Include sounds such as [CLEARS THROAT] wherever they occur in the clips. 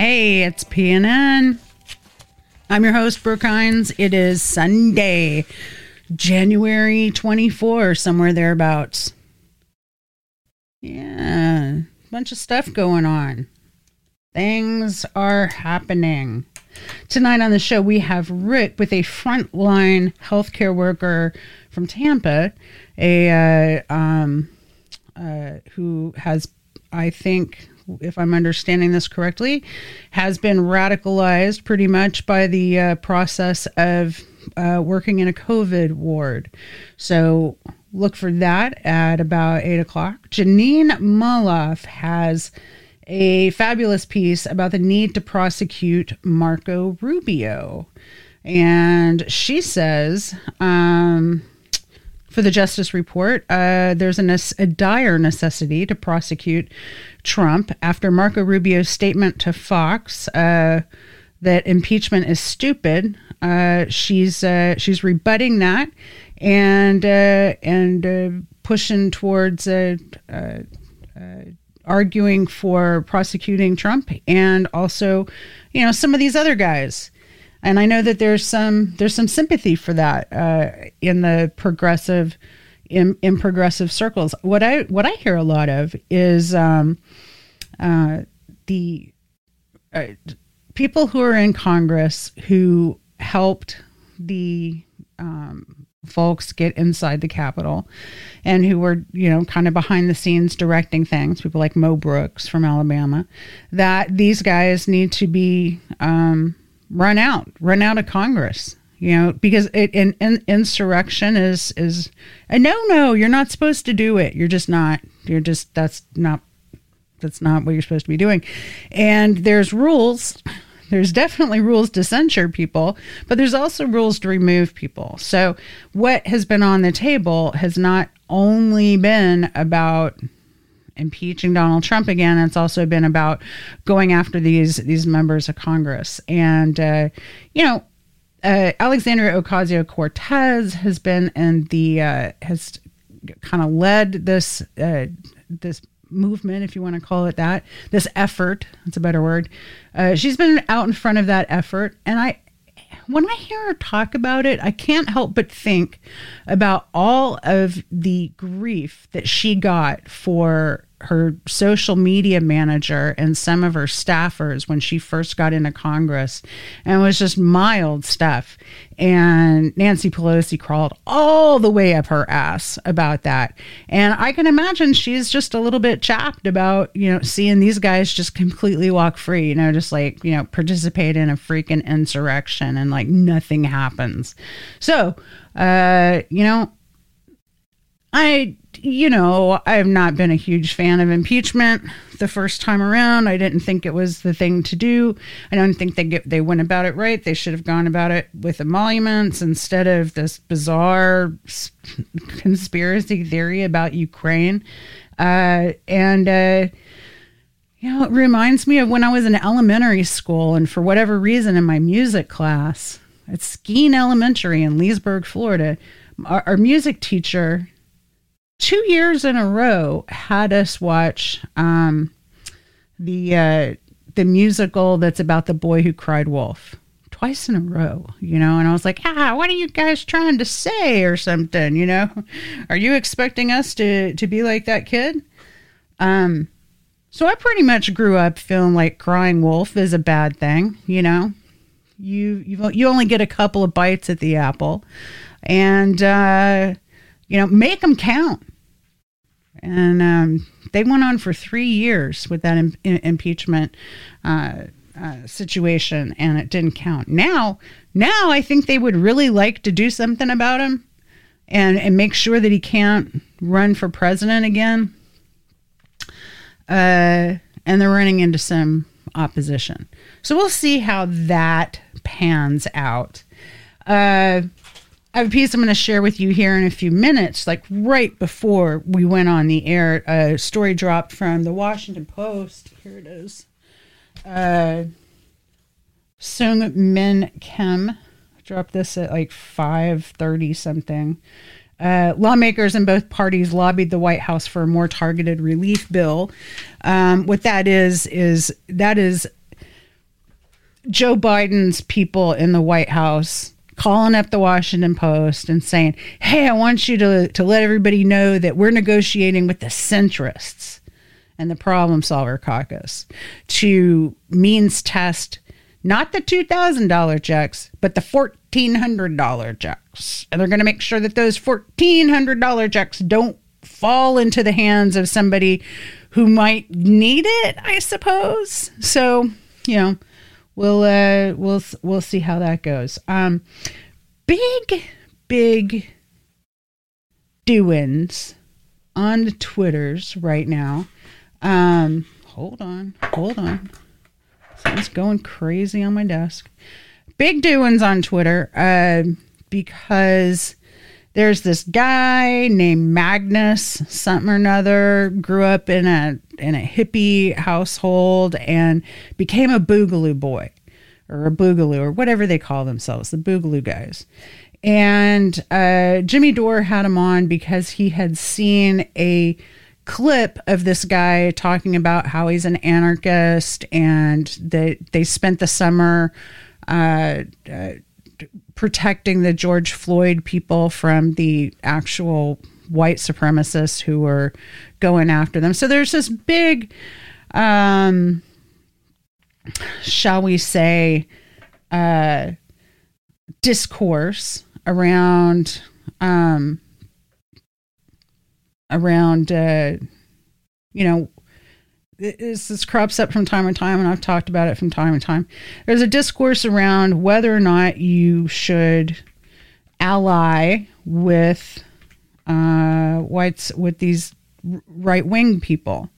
Hey, it's PNN. I'm your host, Brook Hines. It is Sunday, January 24, somewhere thereabouts. Yeah, bunch of stuff going on. Things are happening. Tonight on the show, we have Rick with a frontline healthcare worker from Tampa, a uh, um, uh, who has, I think, if I'm understanding this correctly, has been radicalized pretty much by the uh, process of uh, working in a COVID ward. So look for that at about eight o'clock. Jeanie Molloff has a fabulous piece about the need to prosecute Marco Rubio. And she says, um, for the Justice Report, uh, there's a, a, dire necessity to prosecute Trump after Marco Rubio's statement to Fox uh, that impeachment is stupid. Uh, she's uh, she's rebutting that and uh, and uh, pushing towards arguing for prosecuting Trump and also, you know, some of these other guys. And I know that there's some there's some sympathy for that uh, in the progressive in, in progressive circles. What I what I hear a lot of is um, uh, the uh, people who are in Congress who helped the um, folks get inside the Capitol and who were, you know, kind of behind the scenes directing things, people like Mo Brooks from Alabama, that these guys need to be um, run out, run out of Congress. You know, because it, in, in, insurrection is is a no no. You're not supposed to do it. You're just not. You're just that's not that's not what you're supposed to be doing. And there's rules there's definitely rules to censure people, but there's also rules to remove people. So, what has been on the table has not only been about impeaching Donald Trump again. It's also been about going after these these members of Congress, and uh, you know, uh, Alexandria Ocasio Cortez has been in the uh, has kind of led this uh, this movement, if you want to call it that, this effort, that's a better word. Uh, she's been out in front of that effort. And I, when I hear her talk about it, I can't help but think about all of the grief that she got for her social media manager and some of her staffers when she first got into Congress. And it was just mild stuff. And Nancy Pelosi crawled all the way up her ass about that. And I can imagine she's just a little bit chapped about, you know, seeing these guys just completely walk free, you know, just like, you know, participate in a freaking insurrection and like nothing happens. So, uh, you know, I you know, I have not been a huge fan of impeachment the first time around. I didn't think it was the thing to do. I don't think they get they went about it right. They should have gone about it with emoluments instead of this bizarre conspiracy theory about Ukraine. Uh, and uh, you know, it reminds me of when I was in elementary school, and for whatever reason, in my music class at Skene Elementary in Leesburg, Florida, our, our music teacher two years in a row had us watch um, the uh, the musical that's about the boy who cried wolf twice in a row, you know, and I was like, ah, what are you guys trying to say or something, you know? [LAUGHS] Are you expecting us to to be like that kid? Um so I pretty much grew up feeling like crying wolf is a bad thing, you know. You you you only get a couple of bites at the apple and uh you know, make them count and um, they went on for three years with that Im- impeachment uh, uh, situation, and it didn't count. Now, now I think they would really like to do something about him, and and make sure that he can't run for president again. Uh, and they're running into some opposition, so we'll see how that pans out. Uh, I have a piece I'm going to share with you here in a few minutes. Like right before we went on the air, a story dropped from the Washington Post. Here it is. Uh, Seung Min Kim dropped this at like 5:30 something. Uh, lawmakers in both parties lobbied the White House for a more targeted relief bill. Um, what that is is that is Joe Biden's people in the White House calling up the Washington Post and saying, Hey, I want you to, to let everybody know that we're negotiating with the centrists and the Problem Solver Caucus to means test not the $2,000 checks, but the $1,400 checks. And they're going to make sure that those $1,400 checks don't fall into the hands of somebody who might need it, I suppose. So, you know, we'll uh, we'll we'll see how that goes. Um, big big doings on the twitters right now. Um, hold on, hold on. Something's going crazy on my desk. Big doings on Twitter uh, because there's this guy named Magnus something or another grew up in a in a hippie household and became a boogaloo boy or a boogaloo or whatever they call themselves the boogaloo guys. And uh, Jimmy Dore had him on because he had seen a clip of this guy talking about how he's an anarchist and that they spent the summer uh, uh, protecting the George Floyd people from the actual white supremacists who were going after them. So there's this big, um, shall we say, uh, discourse around um, around uh, you know this, this crops up from time to time, and I've talked about it from time to time. There's a discourse around whether or not you should ally with uh, whites with these right wing people.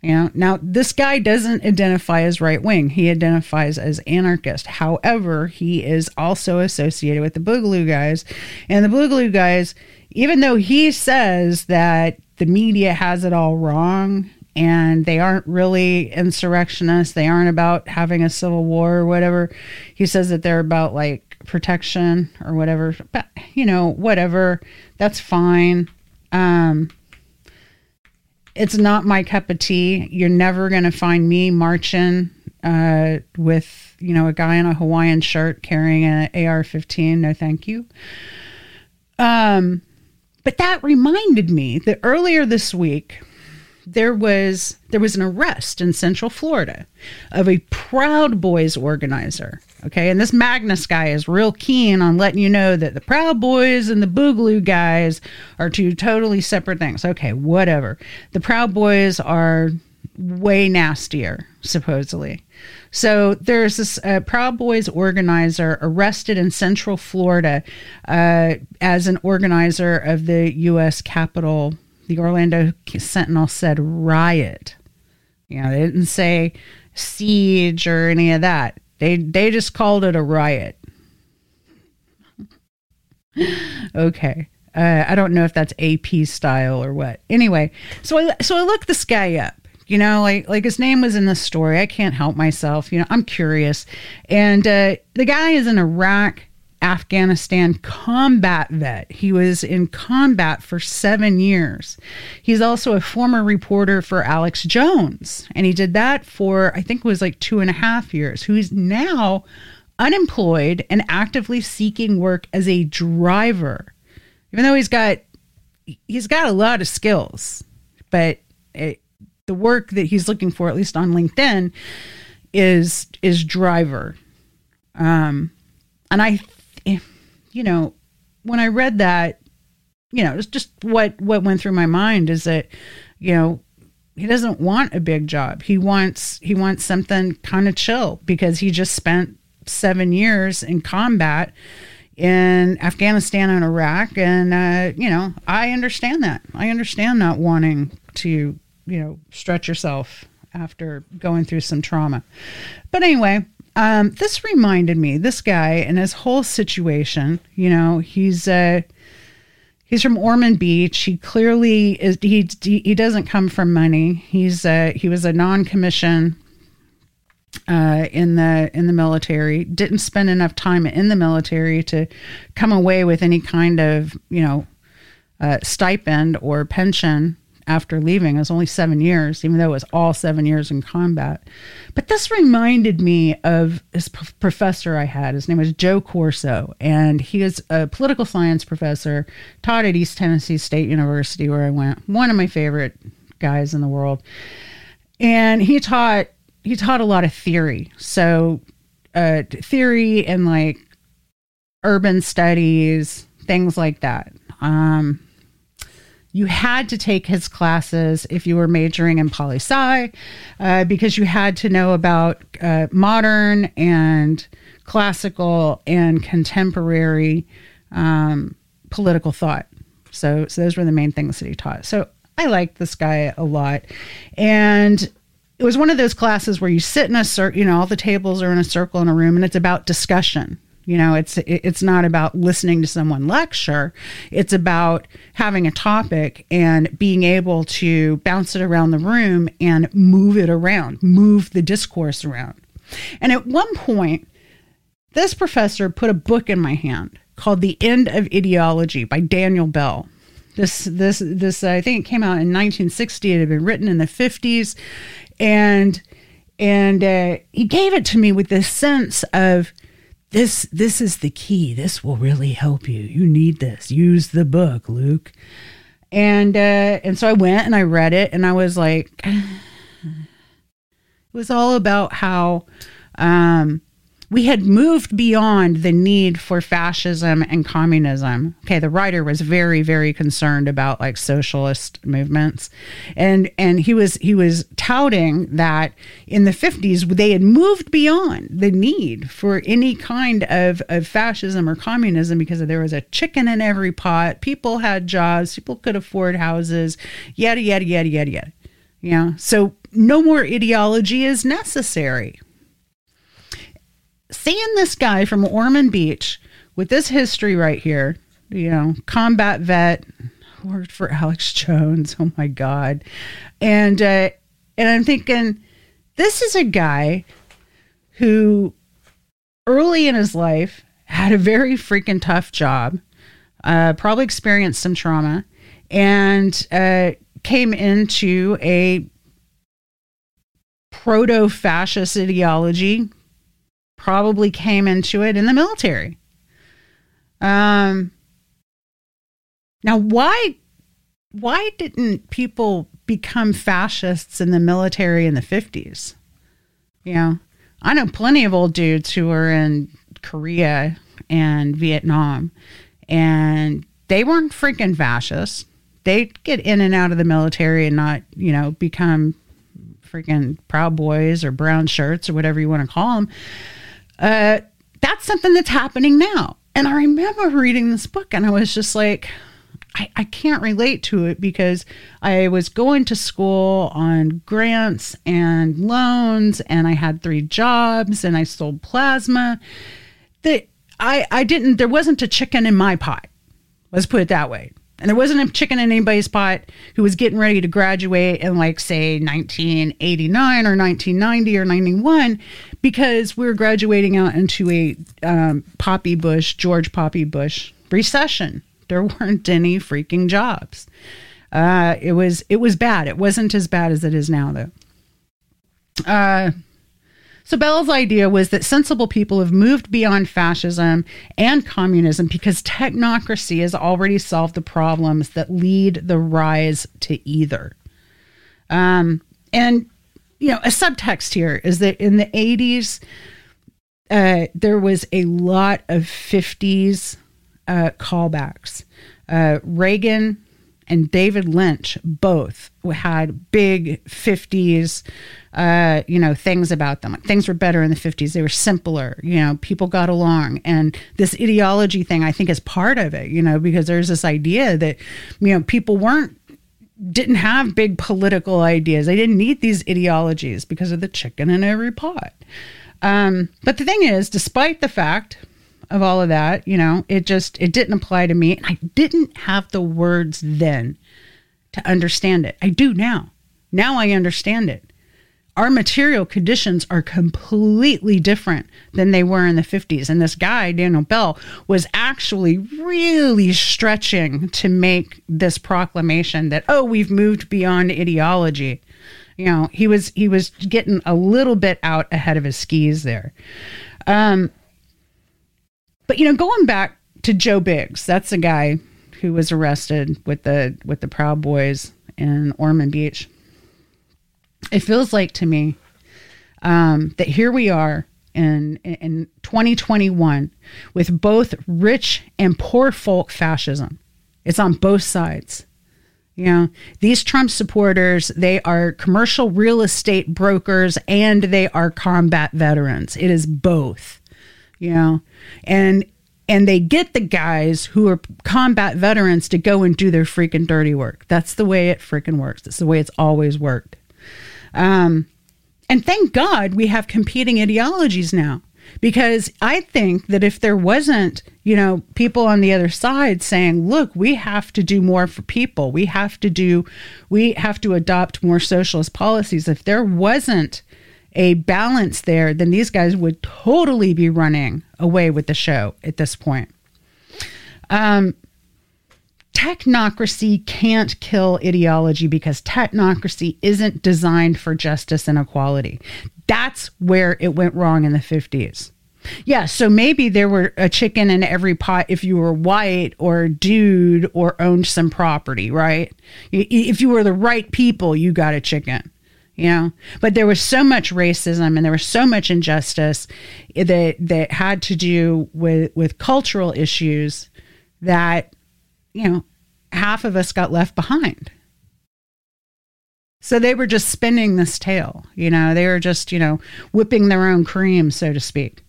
You know, now this guy doesn't identify as right wing. He identifies as anarchist. However, he is also associated with the Boogaloo guys, and the Boogaloo guys, even though he says that the media has it all wrong and they aren't really insurrectionists. They aren't about having a civil war or whatever. He says that they're about like protection or whatever. But you know, whatever. That's fine. Um, it's not my cup of tea. You're never going to find me marching uh, with you know a guy in a Hawaiian shirt carrying an AR-15. No, thank you. Um, but that reminded me that earlier this week there was there was an arrest in Central Florida of a Proud Boys organizer. Okay, and this Magnus guy is real keen on letting you know that the Proud Boys and the Boogaloo guys are two totally separate things. Okay, whatever. The Proud Boys are way nastier, supposedly. So there's this uh, Proud Boys organizer arrested in Central Florida uh, as an organizer of the U.S. Capitol the Orlando Sentinel said riot. You know, they didn't say siege or any of that. They they just called it a riot. okay. Uh, I don't know if that's AP style or what. Anyway, so I so I looked this guy up. You know, like like his name was in the story. I can't help myself. You know, I'm curious. And uh, the guy is in Iraq Afghanistan combat vet. He was in combat for seven years. He's also a former reporter for Alex Jones, and he did that for, I think it was like two and a half years, who's now unemployed and actively seeking work as a driver. Even though he's got he's got a lot of skills, but it, the work that he's looking for, at least on LinkedIn, is is driver. Um, and I you know, when I read that, you know, it's just what what went through my mind is that, you know, he doesn't want a big job. He wants he wants something kind of chill because he just spent 7 years in combat in Afghanistan and Iraq and uh, you know, I understand that. I understand not wanting to, you know, stretch yourself after going through some trauma. But anyway, um, this reminded me, this guy and his whole situation, you know, he's uh he's from Ormond Beach. He clearly is he he doesn't come from money. He's uh he was a non-commission uh, in the in the military. Didn't spend enough time in the military to come away with any kind of you know uh, stipend or pension after leaving. It was only seven years, even though it was all seven years in combat. But this reminded me of this p- professor I had. His name was Joe Corso, and he is a political science professor, taught at East Tennessee State University, where I went. One of my favorite guys in the world. And he taught he taught a lot of theory. So uh, theory and like urban studies, things like that. Um, you had to take his classes if you were majoring in poli sci uh, because you had to know about uh, modern and classical and contemporary um, political thought. So, so those were the main things that he taught. So I liked this guy a lot, and it was one of those classes where you sit in a circle. You know, all the tables are in a circle in a room, and it's about discussion. You know, it's it's not about listening to someone lecture. It's about having a topic and being able to bounce it around the room and move it around, move the discourse around. And at one point, this professor put a book in my hand called The End of Ideology by Daniel Bell. This this this I think it came out in 1960. It had been written in the 50s, and and uh, he gave it to me with this sense of this this is the key. This will really help you. You need this. Use the book luke. And uh and so i went and i read it and i was like [SIGHS] it was all about how um we had moved beyond the need for fascism and communism. Okay, the writer was very, very concerned about like socialist movements, and and he was he was touting that in the fifties they had moved beyond the need for any kind of of fascism or communism because there was a chicken in every pot. People had jobs, people could afford houses, yada yada yada yada yada. Yeah, so no more ideology is necessary seeing this guy from Ormond Beach with this history right here, you know, combat vet, worked for Alex [LAUGHS] Jones. Oh my God. And, uh, and I'm thinking, this is a guy who early in his life had a very freaking tough job, uh, probably experienced some trauma, and uh, came into a proto fascist ideology probably came into it in the military. Um, now, why why didn't people become fascists in the military in the fifties? You know, I know plenty of old dudes who were in Korea and Vietnam, and they weren't freaking fascists. They'd get in and out of the military and not, you know, become freaking proud boys or brown shirts or whatever you want to call them. Uh, that's something that's happening now. And I remember reading this book and I was just like, I, I can't relate to it because I was going to school on grants and loans and I had three jobs and I sold plasma. That I, I didn't, there wasn't a chicken in my pot. Let's put it that way. And there wasn't a chicken in anybody's pot who was getting ready to graduate in, like, say, 1989 or 1990 or 91 because we were graduating out into a um, Poppy Bush, George Poppy Bush recession. There weren't any freaking jobs. Uh, it was it was bad. It wasn't as bad as it is now, though. Uh, so Bell's idea was that sensible people have moved beyond fascism and communism because technocracy has already solved the problems that lead the rise to either. Um, and you know, a subtext here is that in the 80s, uh, there was a lot of 50s uh, callbacks. Uh, Reagan and David Lynch both had big 50s, uh, you know, things about them. Things were better in the 50s. They were simpler. You know, people got along. And this ideology thing, I think, is part of it, you know, because there's this idea that, you know, people weren't didn't have big political ideas. They didn't need these ideologies because of the chicken in every pot. Um, but the thing is, despite the fact of all of that. You know, it just it didn't apply to me. I didn't have the words then to understand it. I do now. Now I understand it. Our material conditions are completely different than they were in the 50s. And this guy, Daniel Bell, was actually really stretching to make this proclamation that, oh, we've moved beyond ideology. You know, he was he was getting a little bit out ahead of his skis there. Um, but you know, going back to Joe Biggs, that's the guy who was arrested with the with the Proud Boys in Ormond Beach it feels like to me um, that here we are in in 2021 with both rich and poor folk fascism. It's on both sides. You know, these Trump supporters, they are commercial real estate brokers and they are combat veterans. It is both. You know, and and they get the guys who are combat veterans to go and do their freaking dirty work. That's the way it freaking works. That's the way it's always worked. Um, and thank God we have competing ideologies now. Because I think that if there wasn't, you know, people on the other side saying, look, we have to do more for people, we have to do, we have to adopt more socialist policies. If there wasn't a balance there, then these guys would totally be running away with the show at this point. Um, technocracy can't kill ideology because technocracy isn't designed for justice and equality. That's where it went wrong in the 50s. Yeah, so maybe there were a chicken in every pot if you were white or dude or owned some property, right? If you were the right people, you got a chicken. You know, but there was so much racism and there was so much injustice that that had to do with with cultural issues that you know half of us got left behind. So they were just spinning this tale, you know, they were just, you know, whipping their own cream, so to speak.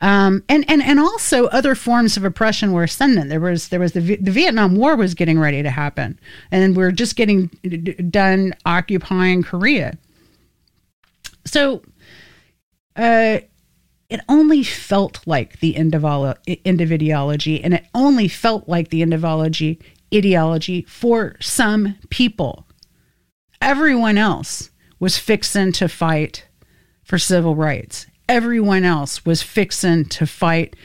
Um, and, and, and also other forms of oppression were ascendant. There was, there was the, the Vietnam War was getting ready to happen and we're just getting d- done occupying Korea. So, uh, it only felt like the end of all end of ideology, and it only felt like the end of ideology ideology for some people. Everyone else was fixing to fight for civil rights. Everyone else was fixing to fight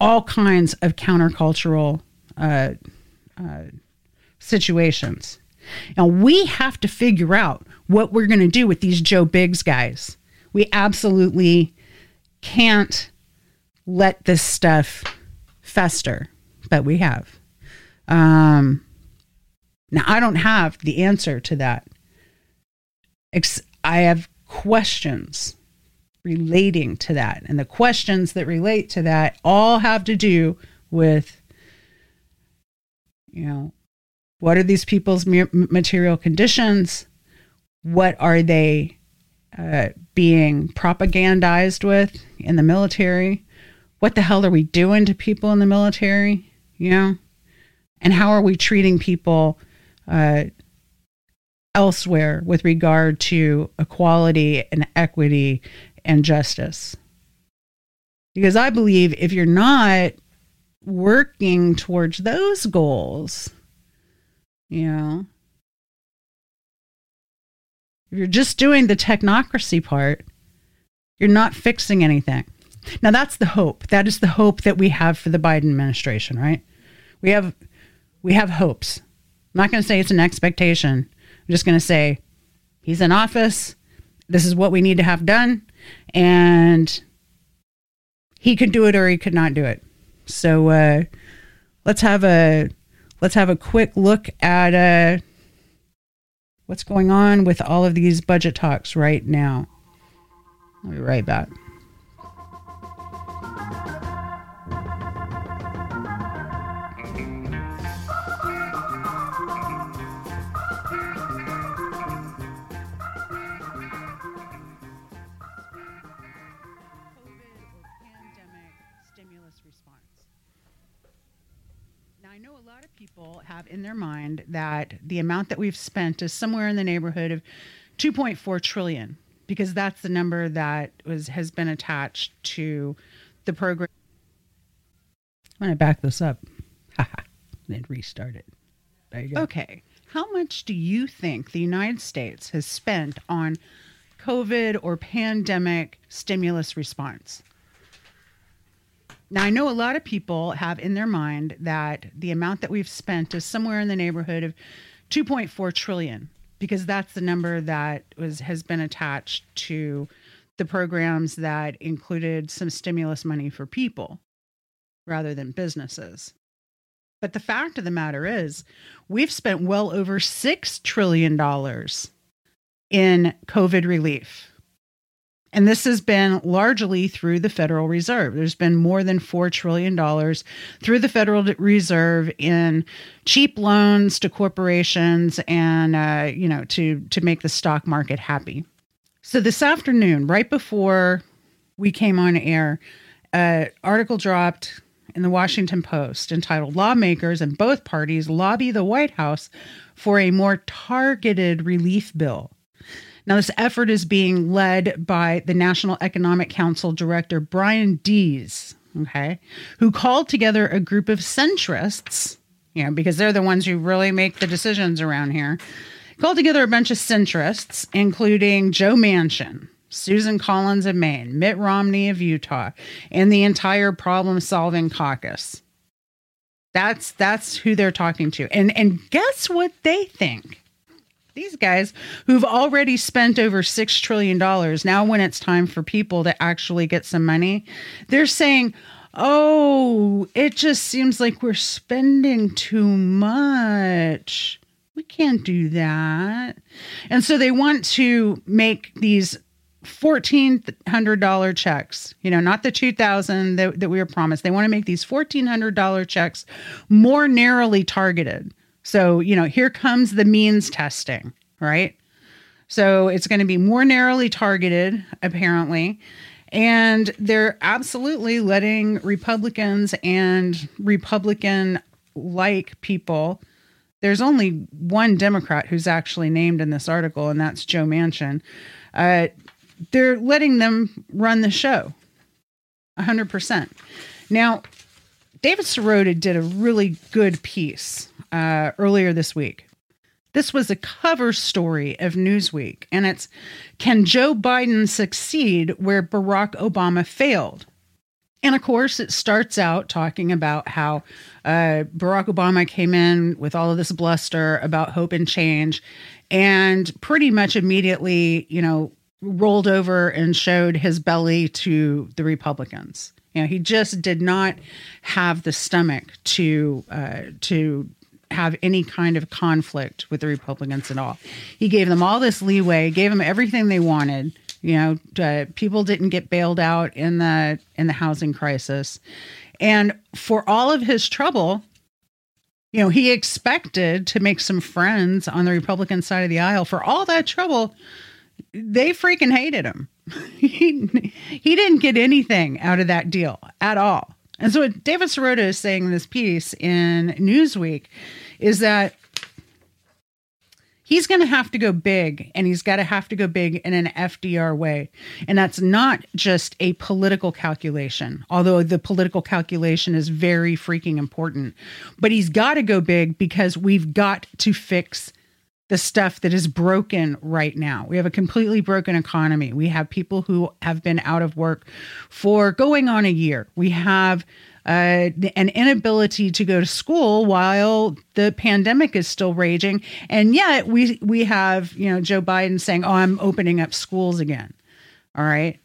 all kinds of countercultural uh, uh, situations. Now we have to figure out what we're going to do with these Joe Biggs guys. We absolutely can't let this stuff fester, but we have. Um, now, I don't have the answer to that. I have questions relating to that. And the questions that relate to that all have to do with, you know, what are these people's material conditions? What are they uh, being propagandized with in the military? What the hell are we doing to people in the military? You know? and how are we treating people uh, elsewhere with regard to equality and equity and justice because i believe if you're not working towards those goals you know if you're just doing the technocracy part you're not fixing anything now that's the hope that is the hope that we have for the biden administration right we have we have hopes. I'm not going to say it's an expectation. I'm just going to say he's in office. This is what we need to have done. And he could do it or he could not do it. So uh, let's have a let's have a quick look at uh, what's going on with all of these budget talks right now. I'll be right back. Have in their mind that the amount that we've spent is somewhere in the neighborhood of 2.4 trillion because that's the number that was has been attached to the program. I'm going to back this up. then restart it. There you go. Okay. How much do you think the United States has spent on COVID or pandemic stimulus response. Now, I know a lot of people have in their mind that the amount that we've spent is somewhere in the neighborhood of 2.4 trillion because that's the number that was has been attached to the programs that included some stimulus money for people rather than businesses. But the fact of the matter is, we've spent well over $6 trillion in COVID relief. And this has been largely through the Federal Reserve. There's been more than $4 trillion through the Federal Reserve in cheap loans to corporations and, uh, you know, to, to make the stock market happy. So this afternoon, right before we came on air, an article dropped in the Washington Post entitled Lawmakers and Both Parties Lobby the White House for a More Targeted Relief Bill. Now, this effort is being led by the National Economic Council Director Brian Deese, okay, who called together a group of centrists, you know, because they're the ones who really make the decisions around here, called together a bunch of centrists, including Joe Manchin, Susan Collins of Maine, Mitt Romney of Utah, and the entire problem solving caucus. That's that's who they're talking to. And and guess what they think? These guys who've already spent over $6 trillion now when it's time for people to actually get some money they're saying oh it just seems like we're spending too much. We can't do that. And so they want to make these $1400 checks you know not the 2000 that, that we were promised. They want to make these $1400 checks more narrowly targeted so, you know, here comes the means testing, right? So it's going to be more narrowly targeted, apparently. And they're absolutely letting Republicans and Republican like people. There's only one Democrat who's actually named in this article, and that's Joe Manchin. Uh, they're letting them run the show 100%. Now, David Sirota did a really good piece uh, earlier this week. This was a cover story of Newsweek, and it's Can Joe Biden succeed where Barack Obama failed? And of course, it starts out talking about how uh, Barack Obama came in with all of this bluster about hope and change, and pretty much immediately, you know, rolled over and showed his belly to the Republicans. You know, he just did not have the stomach to uh, to have any kind of conflict with the Republicans at all. He gave them all this leeway, gave them everything they wanted. You know, uh, people didn't get bailed out in the in the housing crisis, and for all of his trouble, you know, he expected to make some friends on the Republican side of the aisle. For all that trouble, they freaking hated him. [LAUGHS] he, he didn't get anything out of that deal at all. And so, what David Sirota is saying in this piece in Newsweek is that he's going to have to go big and he's got to have to go big in an FDR way. And that's not just a political calculation, although the political calculation is very freaking important. But he's got to go big because we've got to fix the stuff that is broken right now. We have a completely broken economy. We have people who have been out of work for going on a year. We have uh, an inability to go to school while the pandemic is still raging, and yet we we have you know Joe Biden saying, "Oh, I'm opening up schools again." All right.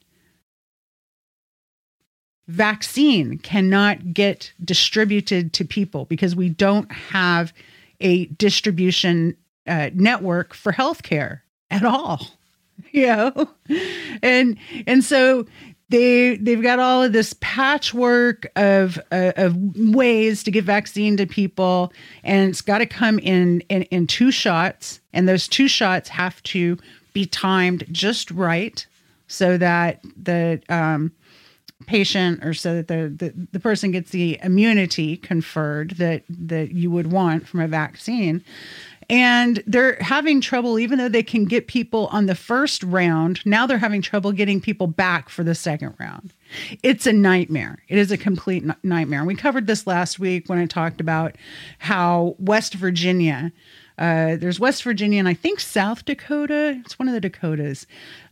Vaccine cannot get distributed to people because we don't have a distribution uh, network for healthcare at all [LAUGHS] you know? And and so they they've got all of this patchwork of uh, of ways to give vaccine to people and it's got to come in, in in two shots and those two shots have to be timed just right so that the um, patient or so that the, the, the person gets the immunity conferred that that you would want from a vaccine and they're having trouble even though they can get people on the first round now they're having trouble getting people back for the second round it's a nightmare it is a complete nightmare we covered this last week when i talked about how west virginia Uh, there's West Virginia and I think South Dakota. It's one of the Dakotas.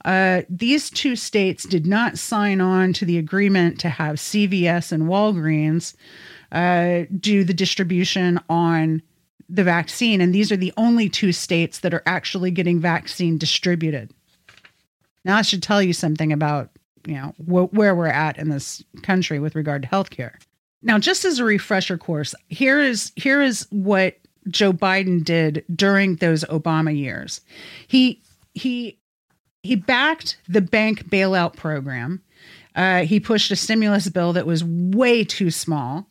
Uh, these two states did not sign on to the agreement to have CVS and Walgreens uh, do the distribution on the vaccine. And these are the only two states that are actually getting vaccine distributed. Now, I should tell you something about you know wh- where we're at in this country with regard to healthcare. Now, just as a refresher course, here is here is what Joe Biden did during those Obama years. He he he backed the bank bailout program. Uh, he pushed a stimulus bill that was way too small.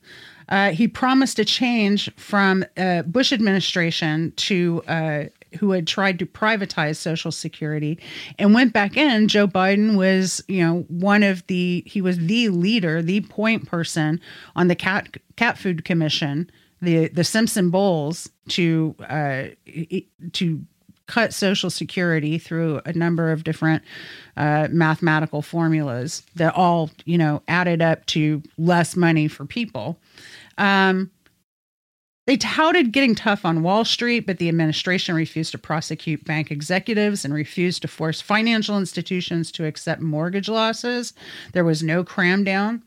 Uh, he promised a change from uh, Bush administration to uh, who had tried to privatize Social Security and went back in. Joe Biden was, you know, one of the he was the leader, the point person on the cat cat food commission, the the Simpson Bowles to uh, to cut Social Security through a number of different uh, mathematical formulas that all, you know, added up to less money for people. Um, they touted getting tough on Wall Street, but the administration refused to prosecute bank executives and refused to force financial institutions to accept mortgage losses. There was no cram down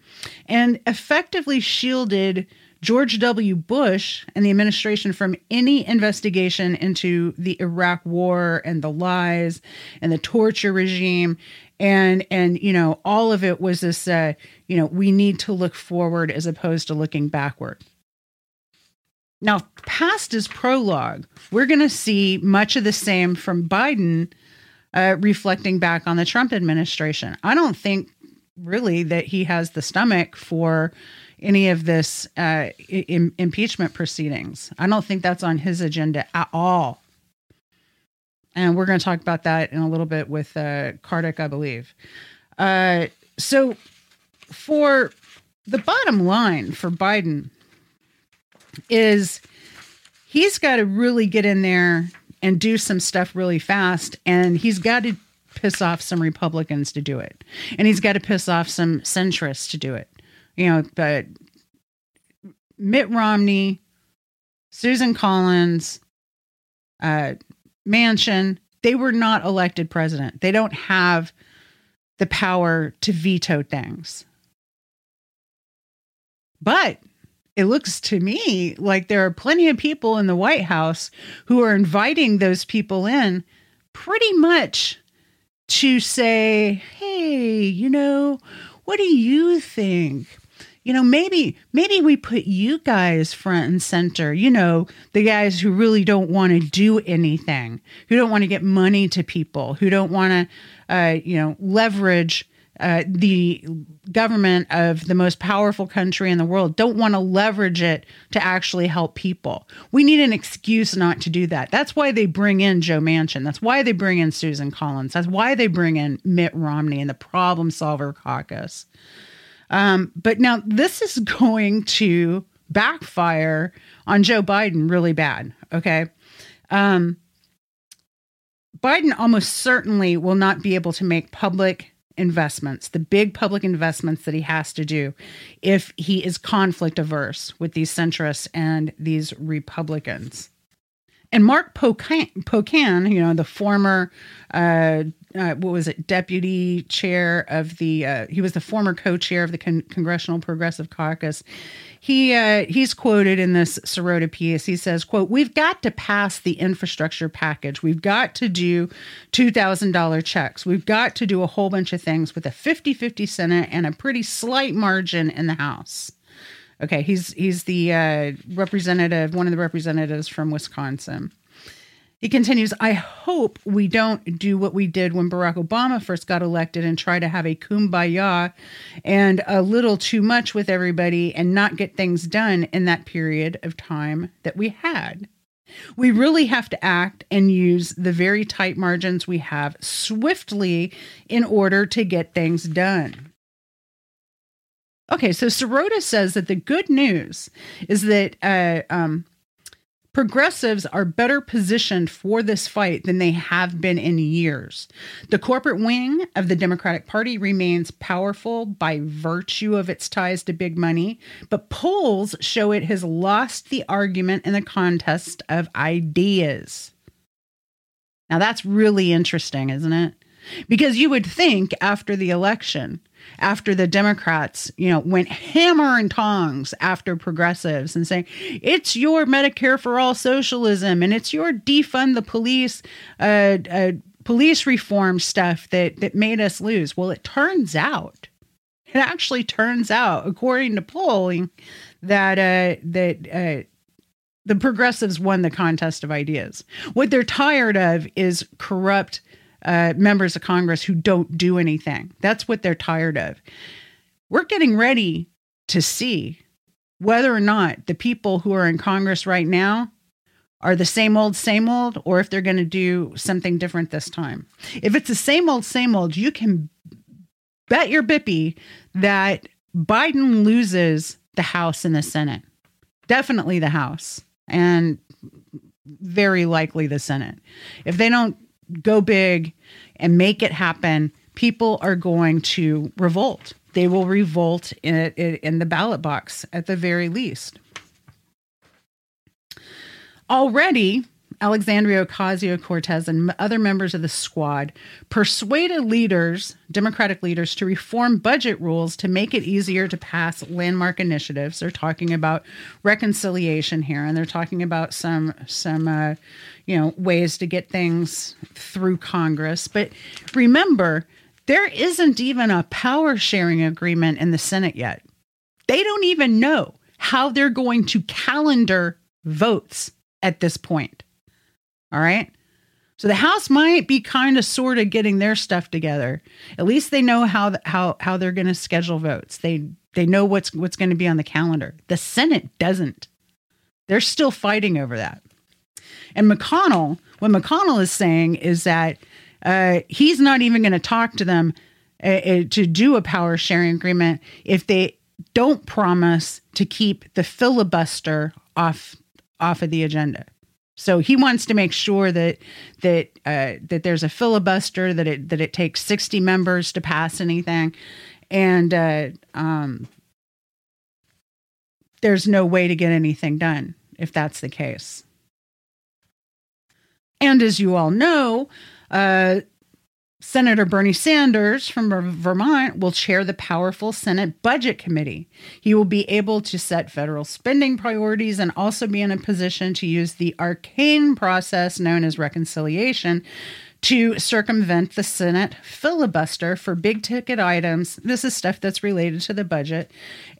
and effectively shielded George W. Bush and the administration from any investigation into the Iraq war and the lies and the torture regime and and you know all of it was this uh, you know we need to look forward as opposed to looking backward. Now, past is prologue, we're going to see much of the same from Biden uh, reflecting back on the Trump administration. I don't think really that he has the stomach for any of this uh, impeachment proceedings. I don't think that's on his agenda at all. And we're going to talk about that in a little bit with uh, Kartik, I believe. Uh, so, for the bottom line for Biden is he's got to really get in there and do some stuff really fast, and he's got to piss off some Republicans to do it, and he's got to piss off some centrists to do it you know, but Mitt Romney, Susan Collins, uh, Manchin, they were not elected president. They don't have the power to veto things. But it looks to me like there are plenty of people in the White House who are inviting those people in pretty much to say, hey, you know, what do you think? You know, maybe maybe we put you guys front and center, you know, the guys who really don't want to do anything, who don't want to get money to people, who don't want to, uh, you know, leverage uh, the government of the most powerful country in the world, don't want to leverage it to actually help people. We need an excuse not to do that. That's why they bring in Joe Manchin. That's why they bring in Susan Collins. That's why they bring in Mitt Romney and the Problem Solver Caucus. Um, but now this is [LAUGHS] going to backfire on Joe Biden really bad. Okay. Um, Biden almost certainly will not be able to make public investments, the big public investments that he has to do, if he is conflict averse with these centrists and these Republicans. And Mark Pocan, Pocan you know, the former uh, uh, what was it, deputy chair of the, uh, he was the former co-chair of the Con- Congressional Progressive Caucus. He uh, he's quoted in this Sirota piece. He says, "quote We've got to pass the infrastructure package. We've got to do two thousand dollar checks. We've got to do a whole bunch of things with a 50-50 Senate and a pretty slight margin in the House." Okay, he's he's the uh, representative, one of the representatives from Wisconsin. He continues, I hope we don't do what we did when Barack Obama first got elected and try to have a kumbaya and a little too much with everybody and not get things done in that period of time that we had. We really have to act and use the very tight margins we have swiftly in order to get things done. Okay, so Sirota says that the good news is that uh, um, Progressives are better positioned for this fight than they have been in years. The corporate wing of the Democratic Party remains powerful by virtue of its ties to big money, but polls show it has lost the argument in the contest of ideas. Now, that's really interesting, isn't it? Because you would think after the election, after the Democrats, you know, went hammer and tongs after progressives and saying it's your Medicare for all socialism and it's your defund the police, uh, uh, police reform stuff that that made us lose. Well, it turns out, it actually turns out, according to polling, that uh, that uh, the progressives won the contest of ideas. What they're tired of is corrupt uh, members of Congress who don't do anything. That's what they're tired of. We're getting ready to see whether or not the people who are in Congress right now are the same old, same old, or if they're going to do something different this time. If it's the same old, same old, you can bet your bippy that Biden loses the House and the Senate. Definitely the House, and very likely the Senate. If they don't go big and make it happen, people are going to revolt. They will revolt in, in the ballot box at the very least. Already, Alexandria Ocasio Cortez and other members of the squad persuaded leaders, Democratic leaders, to reform budget rules to make it easier to pass landmark initiatives. They're talking about reconciliation here, and they're talking about some some uh, you know ways to get things through Congress. But remember, there isn't even a power sharing agreement in the Senate yet. They don't even know how they're going to calendar votes at this point. All right. So the House might be kind of sort of getting their stuff together. At least they know how how how they're going to schedule votes. They they know what's what's going to be on the calendar. The Senate doesn't. They're still fighting over that. And McConnell, what McConnell is saying is that uh, he's not even going to talk to them uh, uh, to do a power sharing agreement if they don't promise to keep the filibuster off off of the agenda. So he wants to make sure that that uh, that there's a filibuster that it that it takes 60 members to pass anything, and uh, um, there's no way to get anything done if that's the case. And as you all know, uh, Senator Bernie Sanders from Vermont will chair the powerful Senate Budget Committee. He will be able to set federal spending priorities and also be in a position to use the arcane process known as reconciliation to circumvent the Senate filibuster for big ticket items. This is stuff that's related to the budget.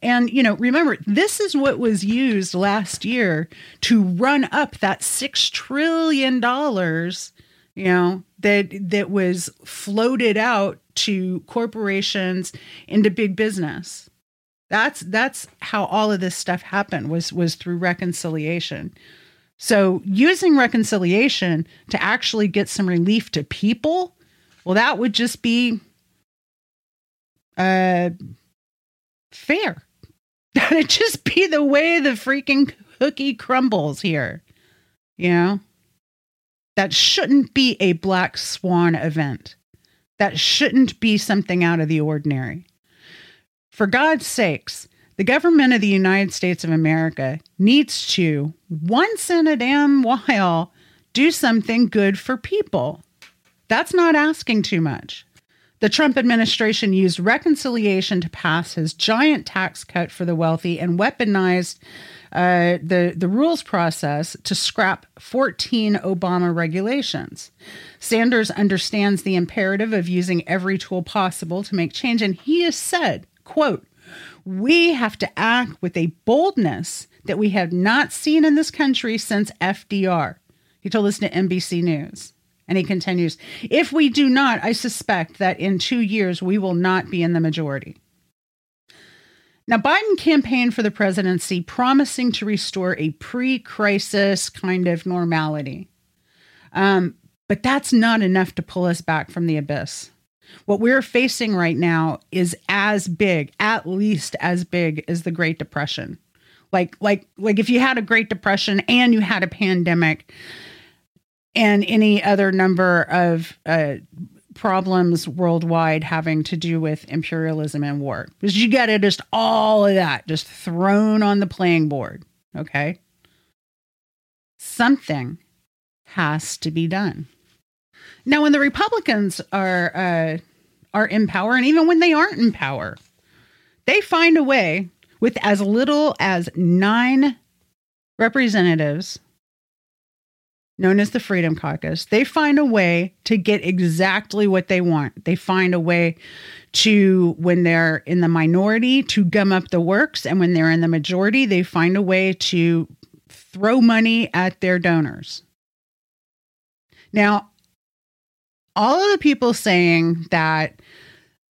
And, you know, remember, this is what was used last year to run up that $6 trillion you know that that was floated out to corporations into big business. That's that's how all of this stuff happened was was through reconciliation. So using reconciliation to actually get some relief to people well that would just be uh fair. [LAUGHS] That would just be the way the freaking cookie crumbles here you know that shouldn't be a black swan event. That shouldn't be something out of the ordinary. For God's sakes, the government of the United States of America needs to, once in a damn while, do something good for people. That's not asking too much. The Trump administration used reconciliation to pass his giant tax cut for the wealthy and weaponized uh, the, the rules process to scrap 14 Obama regulations. Sanders understands the imperative of using every tool possible to make change, and he has said, quote, we have to act with a boldness that we have not seen in this country since FDR. He told us to NBC News. And he continues, if we do not, I suspect that in two years we will not be in the majority. Now, Biden campaigned for the presidency, promising to restore a pre crisis kind of normality. Um, but that's not enough to pull us back from the abyss. What we're facing right now is as big, at least as big as the Great Depression. Like like like if you had a Great Depression and you had a pandemic and any other number of uh, problems worldwide having to do with imperialism and war. Because you get it, just all of that just thrown on the playing board. Okay. Something has to be done. Now, when the Republicans are uh, are in power, and even when they aren't in power, they find a way with as little as nine representatives known as the Freedom Caucus, they find a way to get exactly what they want. They find a way to, when they're in the minority, to gum up the works. And when they're in the majority, they find a way to throw money at their donors. Now, all of the people saying that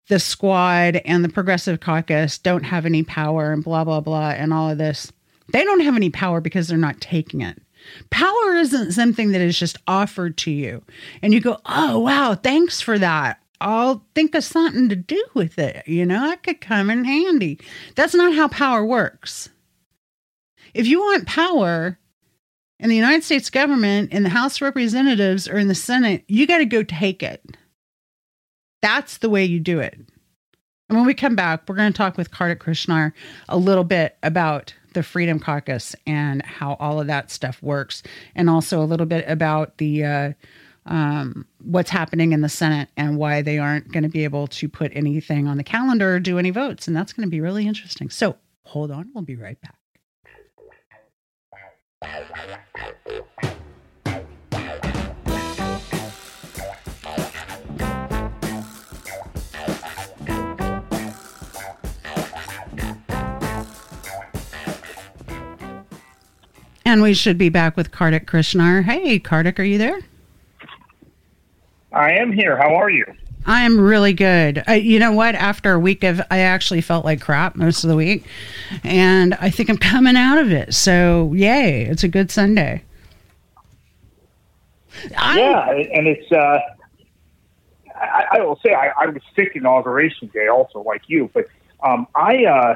the squad and the progressive caucus don't have any power and blah, blah, blah, and all of this, they don't have any power because they're not taking it. Power isn't something that is just offered to you and you go, oh, wow, thanks for that. I'll think of something to do with it. You know, that could come in handy. That's not how power works. If you want power in the United States government, in the House of Representatives, or in the Senate, you got to go take it. That's the way you do it. And when we come back, we're going to talk with Kartik Krishnaiyer a little bit about the Freedom Caucus and how all of that stuff works, and also a little bit about the uh, um, what's happening in the Senate and why they aren't going to be able to put anything on the calendar or do any votes, and that's going to be really interesting. So hold on, we'll be right back. And we should be back with Kartik Krishnaiyer. Hey, Kartik, are you there? I am here. How are you? I'm really good. I, you know what? After a week of, I actually felt like crap most of the week, and I think I'm coming out of it. So, yay! It's a good Sunday. I'm, yeah, and it's. Uh, I, I will say I, I was sick inauguration day, also like you, but um, I uh,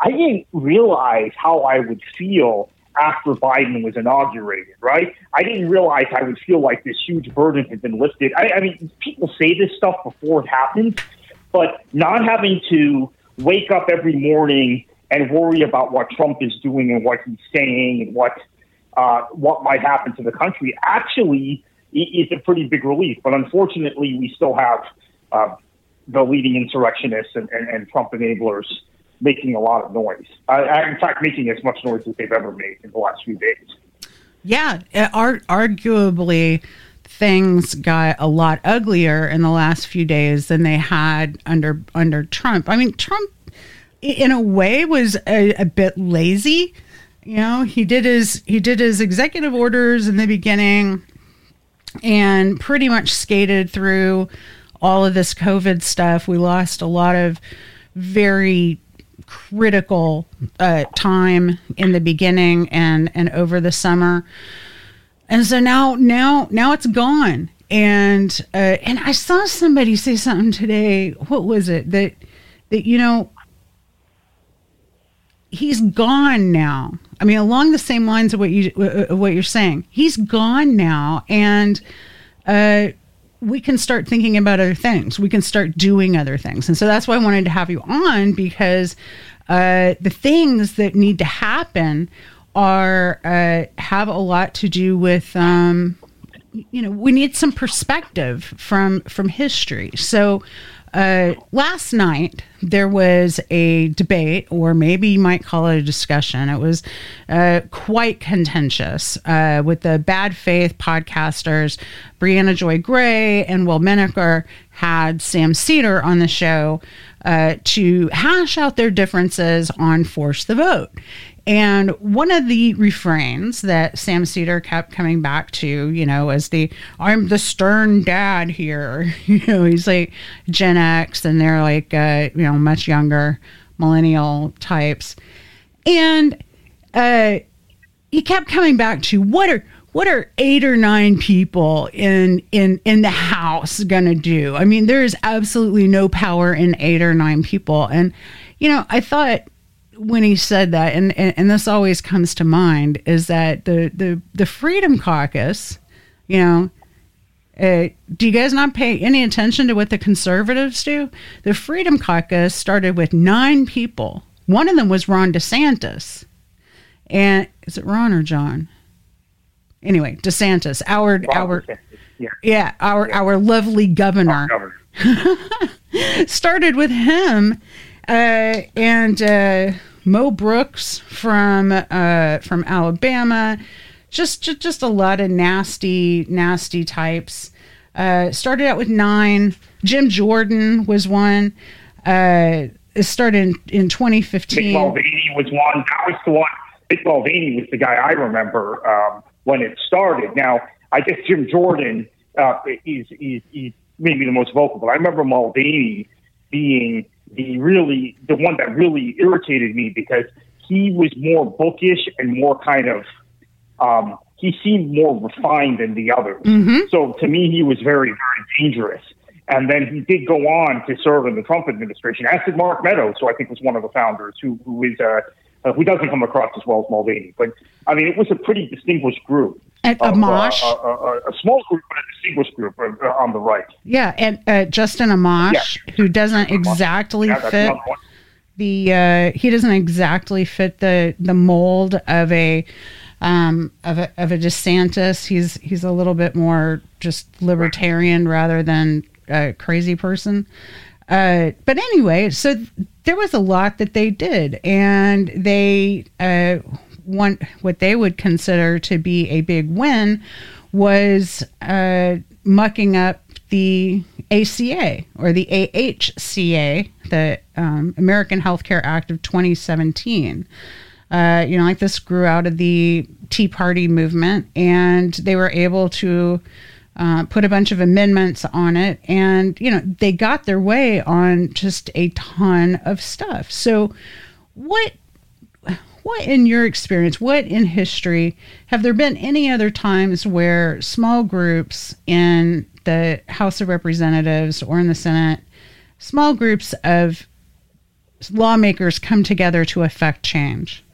I didn't realize how I would feel after Biden was inaugurated, right? I didn't realize I would feel like this huge burden had been lifted. I, I mean, people say this stuff before it happens, but not having to wake up every morning and worry about what Trump is doing and what he's saying and what uh, what might happen to the country actually is a pretty big relief. But unfortunately, we still have uh, the leading insurrectionists and, and, and Trump enablers making a lot of noise. Uh, in fact, making as much noise as they've ever made in the last few days. Yeah, ar- arguably, things got a lot uglier in the last few days than they had under under Trump. I mean, Trump, in a way, was a, a bit lazy. You know, he did his he did his executive orders in the beginning, and pretty much skated through all of this COVID stuff. We lost a lot of very critical uh, time in the beginning and and over the summer, and so now now now it's gone. And uh, and I saw somebody say something today. What was it that that you know he's gone now. I mean, along the same lines of what you what you're saying, he's gone now, and uh, we can start thinking about other things. We can start doing other things. And so that's why I wanted to have you on because uh, the things that need to happen are uh, have a lot to do with um, you know we need some perspective from from history. So uh, last night there was a debate, or maybe you might call it a discussion. It was uh, quite contentious uh, with the bad faith podcasters. Briahna Joy Gray and Will Menaker had Sam Seder on the show uh, to hash out their differences on Force the Vote. And one of the refrains that Sam Seder kept coming back to, you know, as the I'm the stern dad here. [LAUGHS] You know, he's like Gen X and they're like, uh, you know, much younger millennial types. And uh, he kept coming back to what are what are eight or nine people in in in the house gonna do? I mean, there is absolutely no power in eight or nine people. And you know, I thought when he said that, and, and, and this always comes to mind, is that the, the, the Freedom Caucus, you know, uh, do you guys not pay any attention to what the conservatives do? The Freedom Caucus started with nine people. One of them was Ron DeSantis. And is it Ron or John? Anyway, DeSantis, our Ron our DeSantis. Yeah. yeah, our yeah. our lovely governor. Our governor. [LAUGHS] started with him uh, and uh, Mo Brooks from uh, from Alabama. Just, just just a lot of nasty nasty types. Uh, started out with nine. Jim Jordan was one. Uh, it started in, in 2015. Mick Mulvaney was one. That was the one. Mick Mulvaney was the guy I remember um, when it started. Now, I guess Jim Jordan uh, is, maybe the most vocal, but I remember Mulvaney being the really the one that really irritated me because he was more bookish and more kind of um, he seemed more refined than the others. Mm-hmm. So to me, he was very very dangerous. And then he did go on to serve in the Trump administration, as did Mark Meadows, who I think was one of the founders, who who is uh, uh, who doesn't come across as well as Mulvaney. But I mean, it was a pretty distinguished group. At Amash, uh, uh, a small group, but a distinguished group uh, on the right. Yeah, and Justin Amash, yeah. who doesn't exactly yeah, fit the uh, he doesn't exactly fit the the mold of a um, of a of a DeSantis. He's he's a little bit more just libertarian rather than a crazy person. Uh, but anyway, so there was a lot that they did, and they uh, what they would consider to be a big win was uh, mucking up the ACA or the AHCA, the um, American Healthcare Act of 2017. Uh, you know, like this grew out of the Tea Party movement, and they were able to uh, put a bunch of amendments on it, and you know, they got their way on just a ton of stuff. So, what what in your experience, what in history have there been any other times where small groups in the House of Representatives or in the Senate, small groups of lawmakers come together to effect change?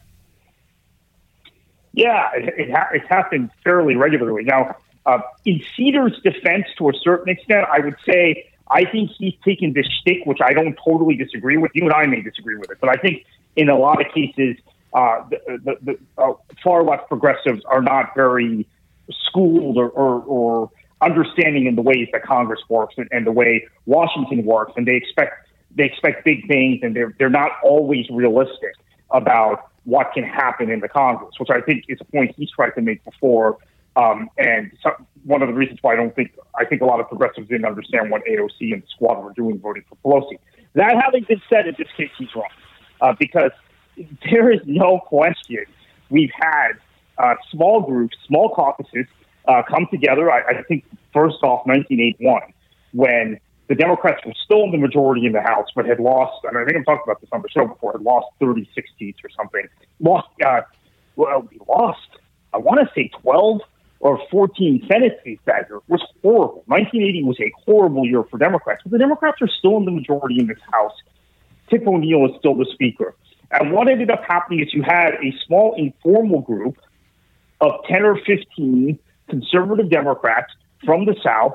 Yeah, it, it ha- it's happened fairly regularly. Now, uh, in Seder's defense, to a certain extent, I would say I think he's taken this shtick, which I don't totally disagree with. You and I may disagree with it, but I think in a lot of cases, uh, the, the, the uh, far left progressives are not very schooled or, or, or, understanding in the ways that Congress works and, and, the way Washington works, and they expect they expect big things, and they're they're not always realistic about what can happen in the Congress, which I think is a point he's tried to make before. Um, and so, one of the reasons why I don't think I think a lot of progressives didn't understand what AOC and the squad were doing voting for Pelosi. That having been said, in this case, he's wrong uh, because there is no question we've had uh, small groups, small caucuses uh, come together. I, I think first off, 1981, when the Democrats were still in the majority in the House, but had lost, and I think I've talked about this on the show before, had lost 36 seats or something. Lost, uh, well, we lost, I want to say 12 or 14 Senate seats that year. Was horrible. 1980 was a horrible year for Democrats, but the Democrats are still in the majority in this House. Tip O'Neill is still the Speaker. And what ended up happening is you had a small informal group of 10 or 15 conservative Democrats from the South,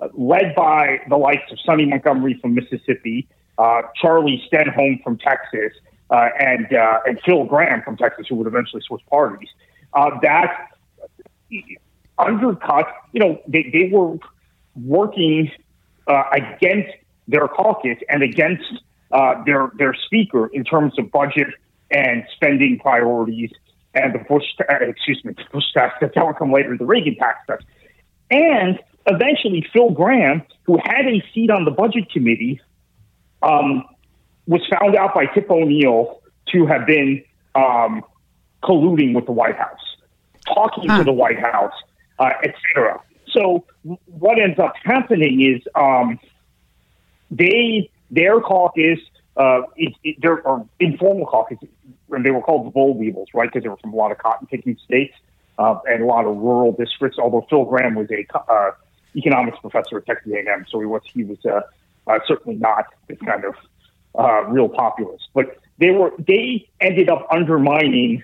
uh, led by the likes of Sonny Montgomery from Mississippi, uh, Charlie Stenholm from Texas, uh, and uh, and Phil Gramm from Texas, who would eventually switch parties. Uh, that undercut, you know, they, they were working uh, against their caucus and against uh, their their speaker in terms of budget and spending priorities and the Bush, uh, excuse me, the Bush tax that will come later, the Reagan tax cuts, and eventually Phil Gramm, who had a seat on the budget committee, um, was found out by Tip O'Neill to have been um, colluding with the White House, talking huh. to the White House, uh, etc. So what ends up happening is um, they their caucus, uh, it, it, there are informal caucus, and they were called the boll weevils, right? Because they were from a lot of cotton picking states uh, and a lot of rural districts. Although Phil Gramm was a uh, economics professor at Texas A&M, so he was he was uh, uh, certainly not this kind of uh, real populist. But they were they ended up undermining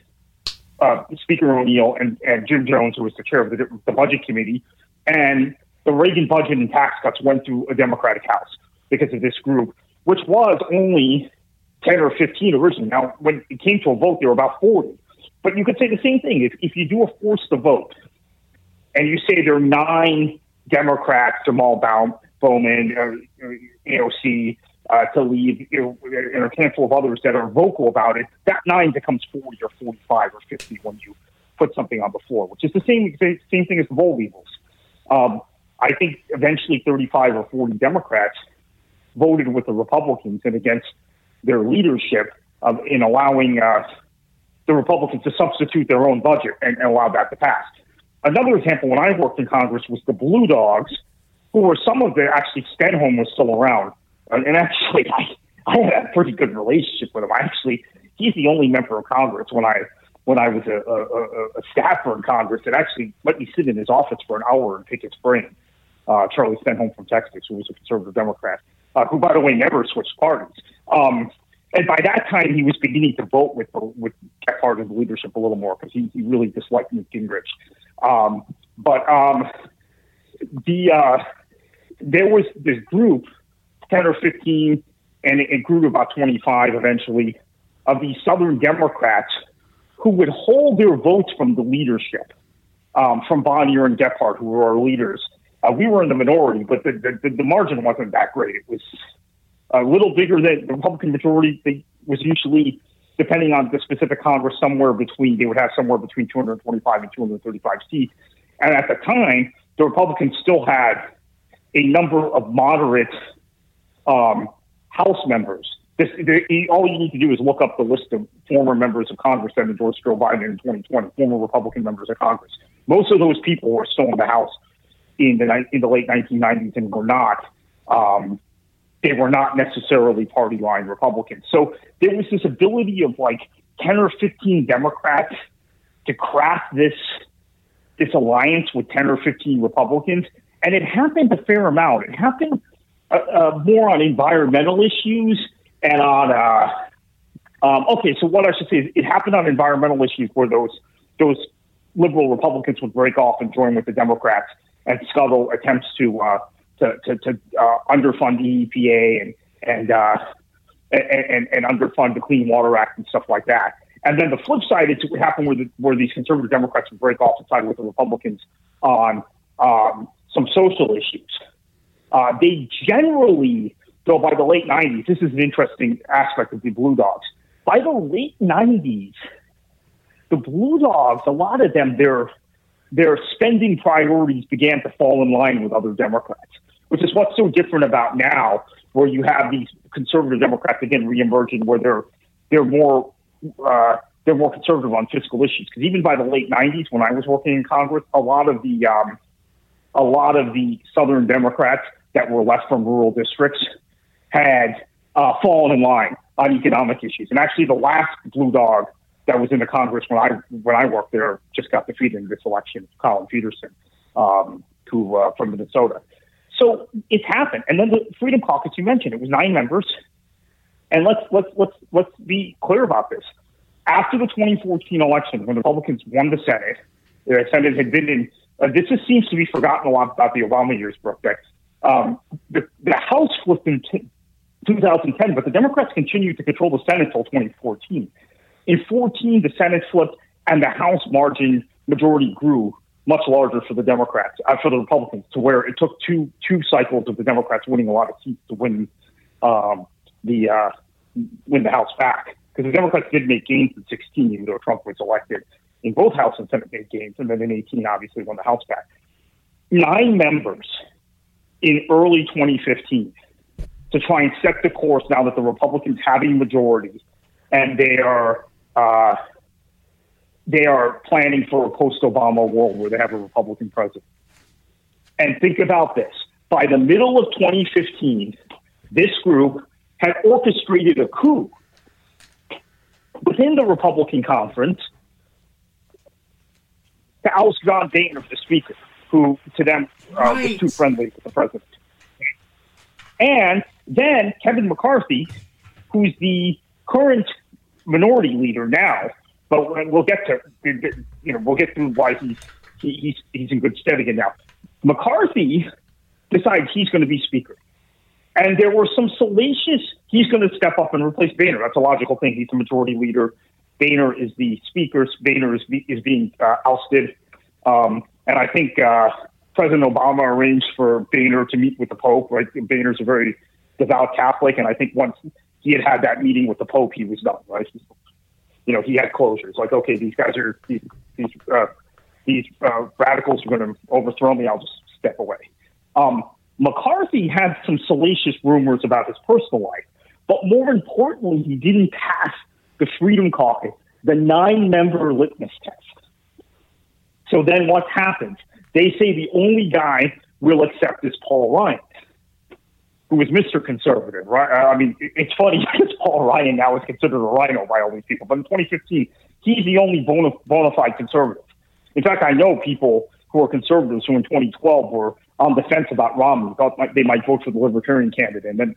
uh, Speaker O'Neill and, and Jim Jones, who was the chair of the, the budget committee, and the Reagan budget and tax cuts went through a Democratic House because of this group, which was only 10 or 15 originally. Now, when it came to a vote, there were about 40. But you could say the same thing. If, if you do a force vote and you say there are nine Democrats, Jamal Bowman, uh, AOC, uh, to leave, you know, and a handful of others that are vocal about it, that nine becomes 40 or 45 or 50 when you put something on the floor, which is the same same thing as the boll weevils. Um, I think eventually 35 or 40 Democrats voted with the Republicans and against their leadership of, in allowing uh, the Republicans to substitute their own budget and, and allow that to pass. Another example, when I worked in Congress, was the Blue Dogs, who were some of the actually Stenholm was still around, and actually [LAUGHS] I I had a pretty good relationship with him. I actually he's the only member of Congress when I when I was a, a, a staffer in Congress that actually let me sit in his office for an hour and pick his brain. Uh, Charlie Stenholm from Texas, who was a conservative Democrat, uh, who, by the way, never switched parties. Um, and by that time, he was beginning to vote with with Gephardt's leadership a little more because he, he really disliked Newt Gingrich. Um, but um, the uh, there was this group, ten or fifteen, and it, it grew to about twenty five eventually, of these Southern Democrats who would hold their votes from the leadership, um, from Bonior and Gephardt, who were our leaders. Uh, we were in the minority, but the, the, the margin wasn't that great. It was a little bigger than the Republican majority. They was usually, depending on the specific Congress, somewhere between they would have somewhere between 225 and 235 seats. And at the time, the Republicans still had a number of moderate um, House members. This, the, all you need to do is look up the list of former members of Congress that endorsed Joe Biden in 2020, former Republican members of Congress. Most of those people were still in the House in the in the late 1990s and were not um, they were not necessarily party line Republicans. So there was this ability of like 10 or 15 Democrats to craft this this alliance with 10 or 15 Republicans, and it happened a fair amount. It happened uh, uh, more on environmental issues and on. Uh, um, okay, so what I should say is it happened on environmental issues where those those liberal Republicans would break off and join with the Democrats and scuttle attempts to uh, to to, to uh, underfund the EPA and and, uh, and and underfund the Clean Water Act and stuff like that. And then the flip side is what happened where, the, where these conservative Democrats would break off and side with the Republicans on um, some social issues. Uh, they generally, though, by the late 90s, this is an interesting aspect of the Blue Dogs. By the late 90s, the Blue Dogs, a lot of them, their their spending priorities began to fall in line with other Democrats which is what's so different about now, where you have these conservative Democrats again reemerging, where they're they're more uh, they're more conservative on fiscal issues. Because even by the late '90s, when I was working in Congress, a lot of the um, a lot of the Southern Democrats that were left from rural districts had uh, fallen in line on economic issues. And actually, the last blue dog that was in the Congress when I when I worked there just got defeated in this election, Collin Peterson, um, who uh, from Minnesota. So it's happened. And then the Freedom Caucus you mentioned, it was nine members. And let's let's let's let's be clear about this. After the 2014 election, when the Republicans won the Senate, the Senate had been in. Uh, this just seems to be forgotten a lot about the Obama years, Brooke. That um, the, the House flipped in t- 2010, but the Democrats continued to control the Senate until 2014. In 14, the Senate flipped, and the House margin majority grew much larger for the Democrats, uh, for the Republicans, to where it took two two cycles of the Democrats winning a lot of seats to win um, the uh, win the House back. Because the Democrats did make gains in 16, even though Trump was elected in both House and Senate made gains, and then in 18, obviously won the House back. Nine members in early 2015 to try and set the course now that the Republicans have a majority and they are uh, they are planning for a post Obama world where they have a Republican president. And think about this by the middle of 2015, this group had orchestrated a coup within the Republican conference to oust John Boehner, the speaker, who to them uh, right. was too friendly with the president. And then Kevin McCarthy, who's the current minority leader now, but we'll get to you know we'll get through why he's he, he's he's in good stead again now. McCarthy decides he's going to be speaker, and there were some salacious. He's going to step up and replace Boehner. That's a logical thing. He's the majority leader. Boehner is the speaker. Boehner is is being uh, ousted, um, and I think uh, President Obama arranged for Boehner to meet with the Pope. Right, Boehner's a very devout Catholic, and I think once he had had that meeting with the Pope, he was done. Right, you know, he had closures. Like, okay, these guys are these these, uh, these uh, radicals are going to overthrow me. I'll just step away. Um, McCarthy had some salacious rumors about his personal life, but more importantly, he didn't pass the Freedom Caucus the nine-member litmus test. So then, what happens? They say the only guy we'll accept is Paul Ryan who was Mr. Conservative, right? I mean, it's funny [LAUGHS] because Paul Ryan now is considered a RINO by all these people, but in 2015, he's the only bona, bona fide conservative. In fact, I know people who are conservatives who in 2012 were on the fence about Romney, thought they might vote for the Libertarian candidate, and then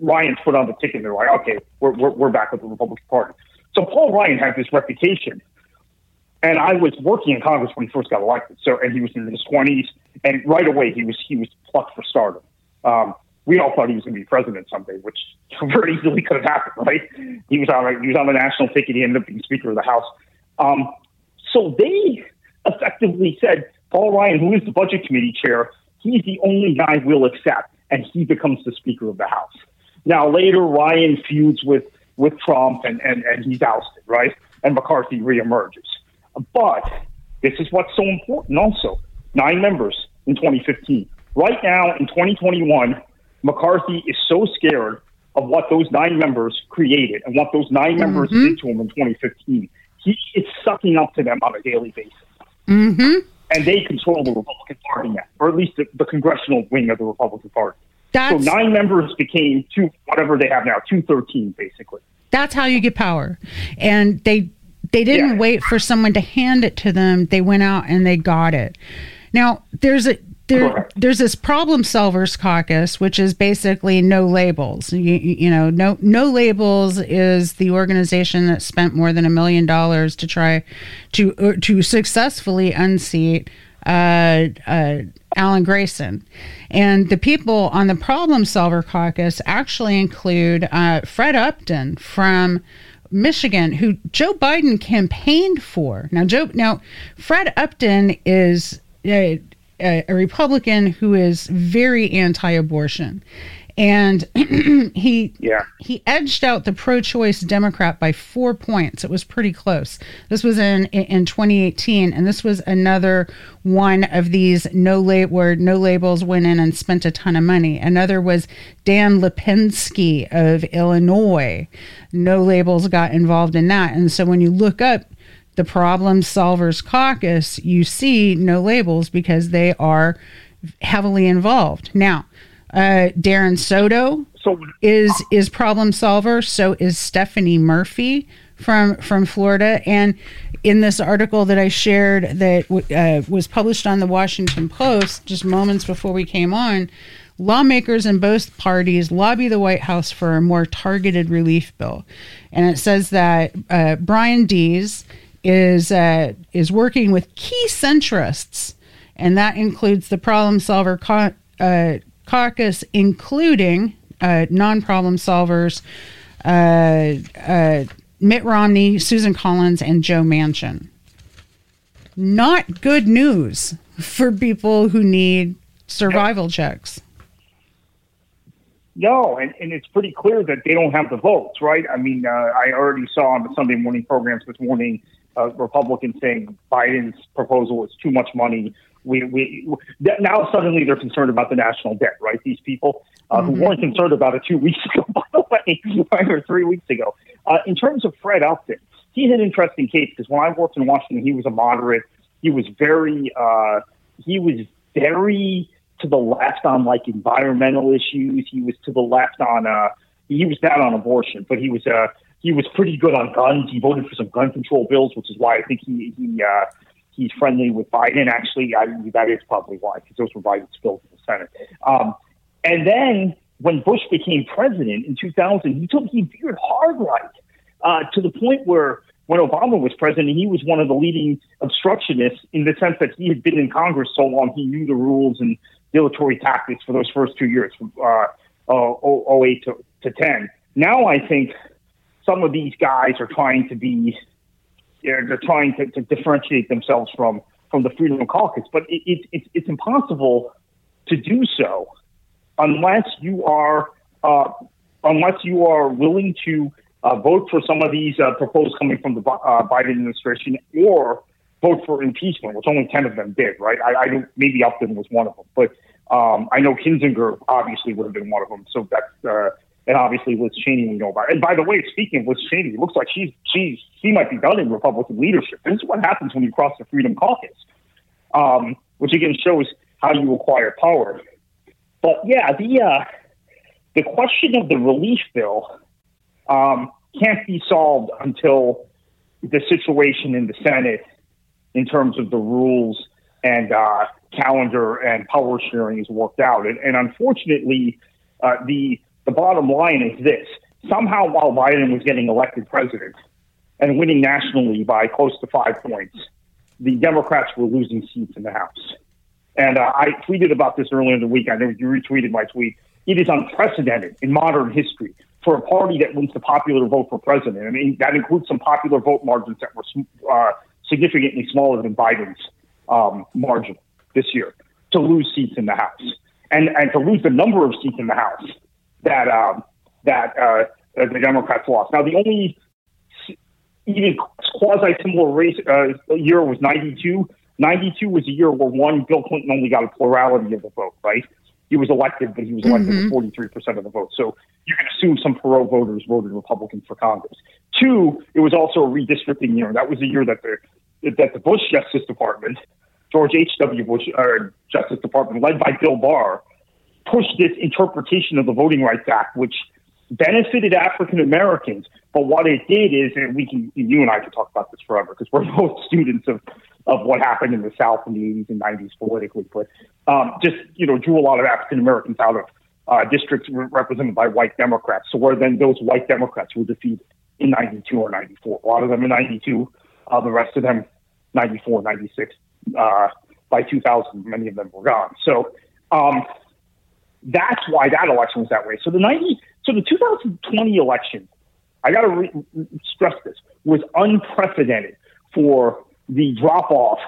Ryan's put on the ticket, and they're like, okay, we're, we're, we're back with the Republican Party. So Paul Ryan had this reputation. And I was working in Congress when he first got elected. So, and he was in his 20s, and right away he was he was plucked for stardom. Um, we all thought he was going to be president someday, which [LAUGHS] very easily could have happened, right? He was on he was on the national ticket. He ended up being Speaker of the House. Um, so they effectively said, Paul Ryan, who is the Budget Committee chair, he's the only guy we'll accept, and he becomes the Speaker of the House. Now later, Ryan feuds with with Trump, and and, and he's ousted, right? And McCarthy reemerges. But this is what's so important. Also, nine members in 2015. Right now, in 2021, McCarthy is so scared of what those nine members created and what those 9 mm-hmm. members did to him in 2015. He is sucking up to them on a daily basis. Mm-hmm. And they control the Republican Party now, or at least the, the congressional wing of the Republican Party. That's, so nine members became two, whatever they have now, two thirteen, basically. That's how you get power, and they they didn't yeah. wait for someone to hand it to them. They went out and they got it. Now there's a there, there's this problem solvers caucus, which is basically no labels. You, you, know, no no labels is the organization that spent more than a million dollars to try to uh, to successfully unseat uh, uh, Alan Grayson, and the people on the problem solver caucus actually include uh, Fred Upton from. Michigan, who Joe Biden campaigned for. Now, Joe, now Fred Upton is a, a Republican who is very anti-abortion, and [CLEARS THROAT] he yeah. he edged out the pro-choice Democrat by four points. It was pretty close. This was in in 2018, and this was another one of these no late where no labels went in and spent a ton of money. Another was Dan Lipinski of Illinois. No labels got involved in that, and so when you look up the Problem Solvers Caucus, you see no labels because they are heavily involved. Now, uh, Darren Soto so, is is problem solver. So is Stephanie Murphy from from Florida. And in this article that I shared that uh, was published on the Washington Post just moments before we came on, lawmakers in both parties lobby the White House for a more targeted relief bill. And it says that uh, Brian Deese is uh, is working with key centrists, and that includes the Problem Solver uh, Caucus, including uh, non-problem solvers, uh, uh, Mitt Romney, Susan Collins, and Joe Manchin. Not good news for people who need survival checks. No, and, and it's pretty clear that they don't have the votes, right? I mean, uh, I already saw on the Sunday morning programs this morning uh, Republicans saying Biden's proposal is too much money. We, we now suddenly they're concerned about the national debt, right? These people uh, mm-hmm. who weren't concerned about it two [LAUGHS] weeks ago, by the way, [LAUGHS] or three weeks ago. Uh, in terms of Fred Upton, he's an interesting case because when I worked in Washington, he was a moderate. He was very, uh, he was very to the left on like environmental issues. He was to the left on, uh, he was down on abortion, but he was, uh, he was pretty good on guns. He voted for some gun control bills, which is why I think he he uh, he's friendly with Biden. Actually, I, that is probably why because those were Biden's bills in the Senate. Um, and then when Bush became president in 2000, he took he veered hard right. uh, to the point where when Obama was president, he was one of the leading obstructionists in the sense that he had been in Congress so long, he knew the rules and dilatory tactics for those first two years, from uh, uh, 08 to, to 10. Now I think some of these guys are trying to be, they're trying to, to differentiate themselves from from the Freedom Caucus, but it, it, it, it's impossible to do so unless you are uh, unless you are willing to uh, vote for some of these uh, proposals coming from the uh, Biden administration or vote for impeachment, which only 10 of them did, right? I, I maybe Upton was one of them, but um, I know Kinzinger obviously would have been one of them. So that's, uh, and obviously Liz Cheney we know about. And by the way, speaking of Liz Cheney, it looks like she's, she's, she might be done in Republican leadership. This is what happens when you cross the Freedom Caucus, um, which again shows how you acquire power. But yeah, the, uh, the question of the relief bill um, can't be solved until the situation in the Senate in terms of the rules and uh, calendar and power sharing is worked out. And, and unfortunately, uh, the the bottom line is this: somehow, while Biden was getting elected president and winning nationally by close to five points, the Democrats were losing seats in the House. And uh, I tweeted about this earlier in the week. I know you retweeted my tweet. It is unprecedented in modern history for a party that wins the popular vote for president. I mean, that includes some popular vote margins that were uh, significantly smaller than Biden's um, margin this year to lose seats in the House and and to lose the number of seats in the House that um, that uh, the Democrats lost. Now, the only even quasi similar race uh, year was 92. 92 was a year where one Bill Clinton only got a plurality of the vote, right? he was elected, but he was elected mm-hmm. with 43% of the vote. So you can assume some Perot voters voted Republican for Congress. Two, it was also a redistricting year. That was the year that the that the Bush Justice Department, George H.W. Bush uh, Justice Department, led by Bill Barr, pushed this interpretation of the Voting Rights Act, which benefited African Americans. But what it did is, and we can, you and I can talk about this forever because we're [LAUGHS] both students of of what happened in the South in the 80s and 90s politically, but um, just you know drew a lot of African Americans out of uh, districts represented by white Democrats. So where then those white Democrats were defeated in 92 or 94. A lot of them in 92, uh, the rest of them 94, 96. Uh, by 2000, many of them were gone. So um, that's why that election was that way. So the 90, so the 2020 election, I got to re- stress this, was unprecedented for the drop off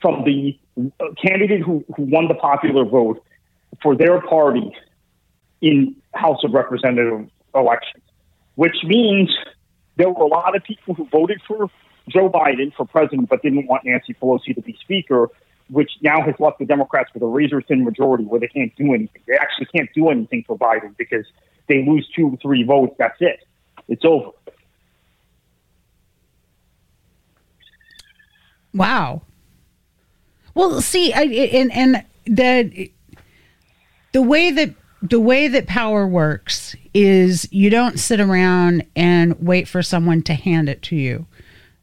from the uh, candidate who, who won the popular vote for their party in House of Representative elections, which means there were a lot of people who voted for Joe Biden for president but didn't want Nancy Pelosi to be speaker, which now has left the Democrats with a razor thin majority where they can't do anything. They actually can't do anything for Biden because they lose two, or three votes. That's it. It's over. Wow. Well, see, I, and and the the way that the way that power works is you don't sit around and wait for someone to hand it to you.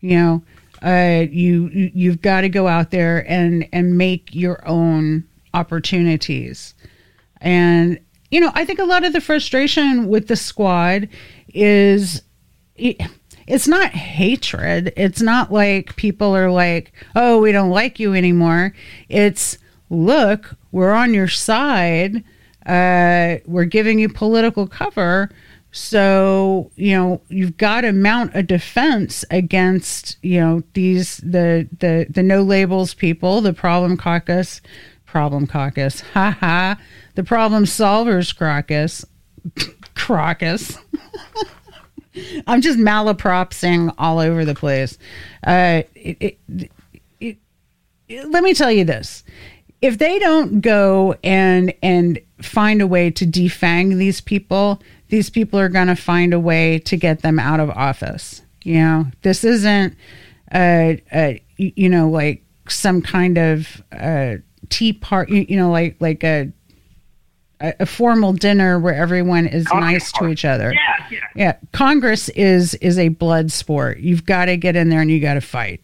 You know, uh, you you've got to go out there and and make your own opportunities. And you know, I think a lot of the frustration with the squad is. It, it's not hatred. It's not like people are like, oh, we don't like you anymore. It's, look, we're on your side. Uh, we're giving you political cover. So, you know, you've got to mount a defense against, you know, these, the, the, the no labels people, the problem caucus, problem caucus, [LAUGHS] ha ha, the problem solvers caucus, crocus. [LAUGHS] [LAUGHS] I'm just malapropsing all over the place. Uh, it, it, it, let me tell you this: if they don't go and and find a way to defang these people, these people are going to find a way to get them out of office. You know, this isn't, a, uh you know, like some kind of uh, tea party. You know, like like a a, a formal dinner where everyone is nice to each other. Yeah, yeah. Yeah. Congress is is a blood sport. You've got to get in there and you got to fight.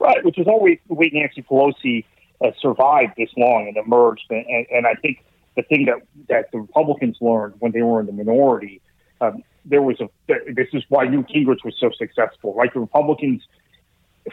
Right, which is always the way Nancy Pelosi uh, survived this long and emerged. And, and, and, I think the thing that, that the Republicans learned when they were in the minority, um, there was a this is why Newt Gingrich was so successful, right? The Republicans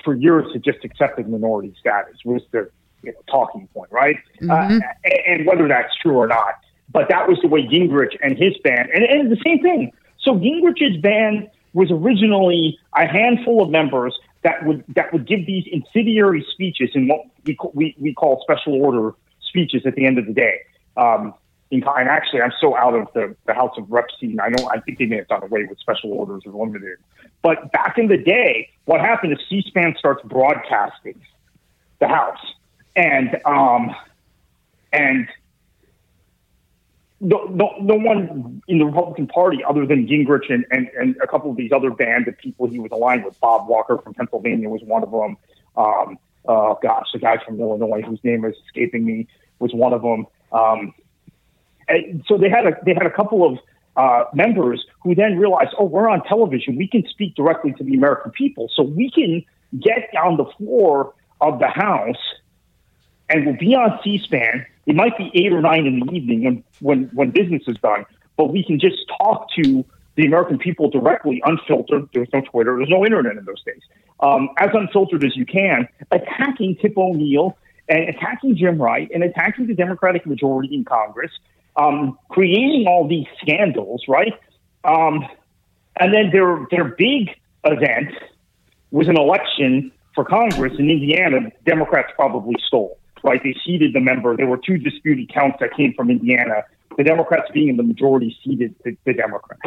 for years had just accepted minority status was the you know, talking point, right? Mm-hmm. Uh, and whether that's true or not, but that was the way Gingrich and his band, and, and the same thing. So Gingrich's band was originally a handful of members that would that would give these incendiary speeches in what we we, we call special order speeches at the end of the day. Um, and actually, I'm so out of the, the House of Reps scene. I don't. I think they may have done away with special orders or limited. But back in the day, what happened is C-SPAN starts broadcasting the House, and um, and no, no, no one in the Republican Party other than Gingrich and, and, and a couple of these other band of people he was aligned with. Bob Walker from Pennsylvania was one of them. Um, uh, gosh, the guy from Illinois whose name is escaping me was one of them. Um, so they had a they had a couple of uh, members who then realized, oh, we're on television. We can speak directly to the American people, so we can get on the floor of the House and we'll be on C-SPAN. It might be eight or nine in the evening when when when business is done, but we can just talk to the American people directly, unfiltered. There's no Twitter. There's no internet in those days. Um, as unfiltered as you can, attacking Tip O'Neill and attacking Jim Wright and attacking the Democratic majority in Congress, um, creating all these scandals, right? Um, and then their their big event was an election for Congress in Indiana. Democrats probably stole right? They seated the member. There were two disputed counts that came from Indiana. The Democrats being in the majority seated the, the Democrats.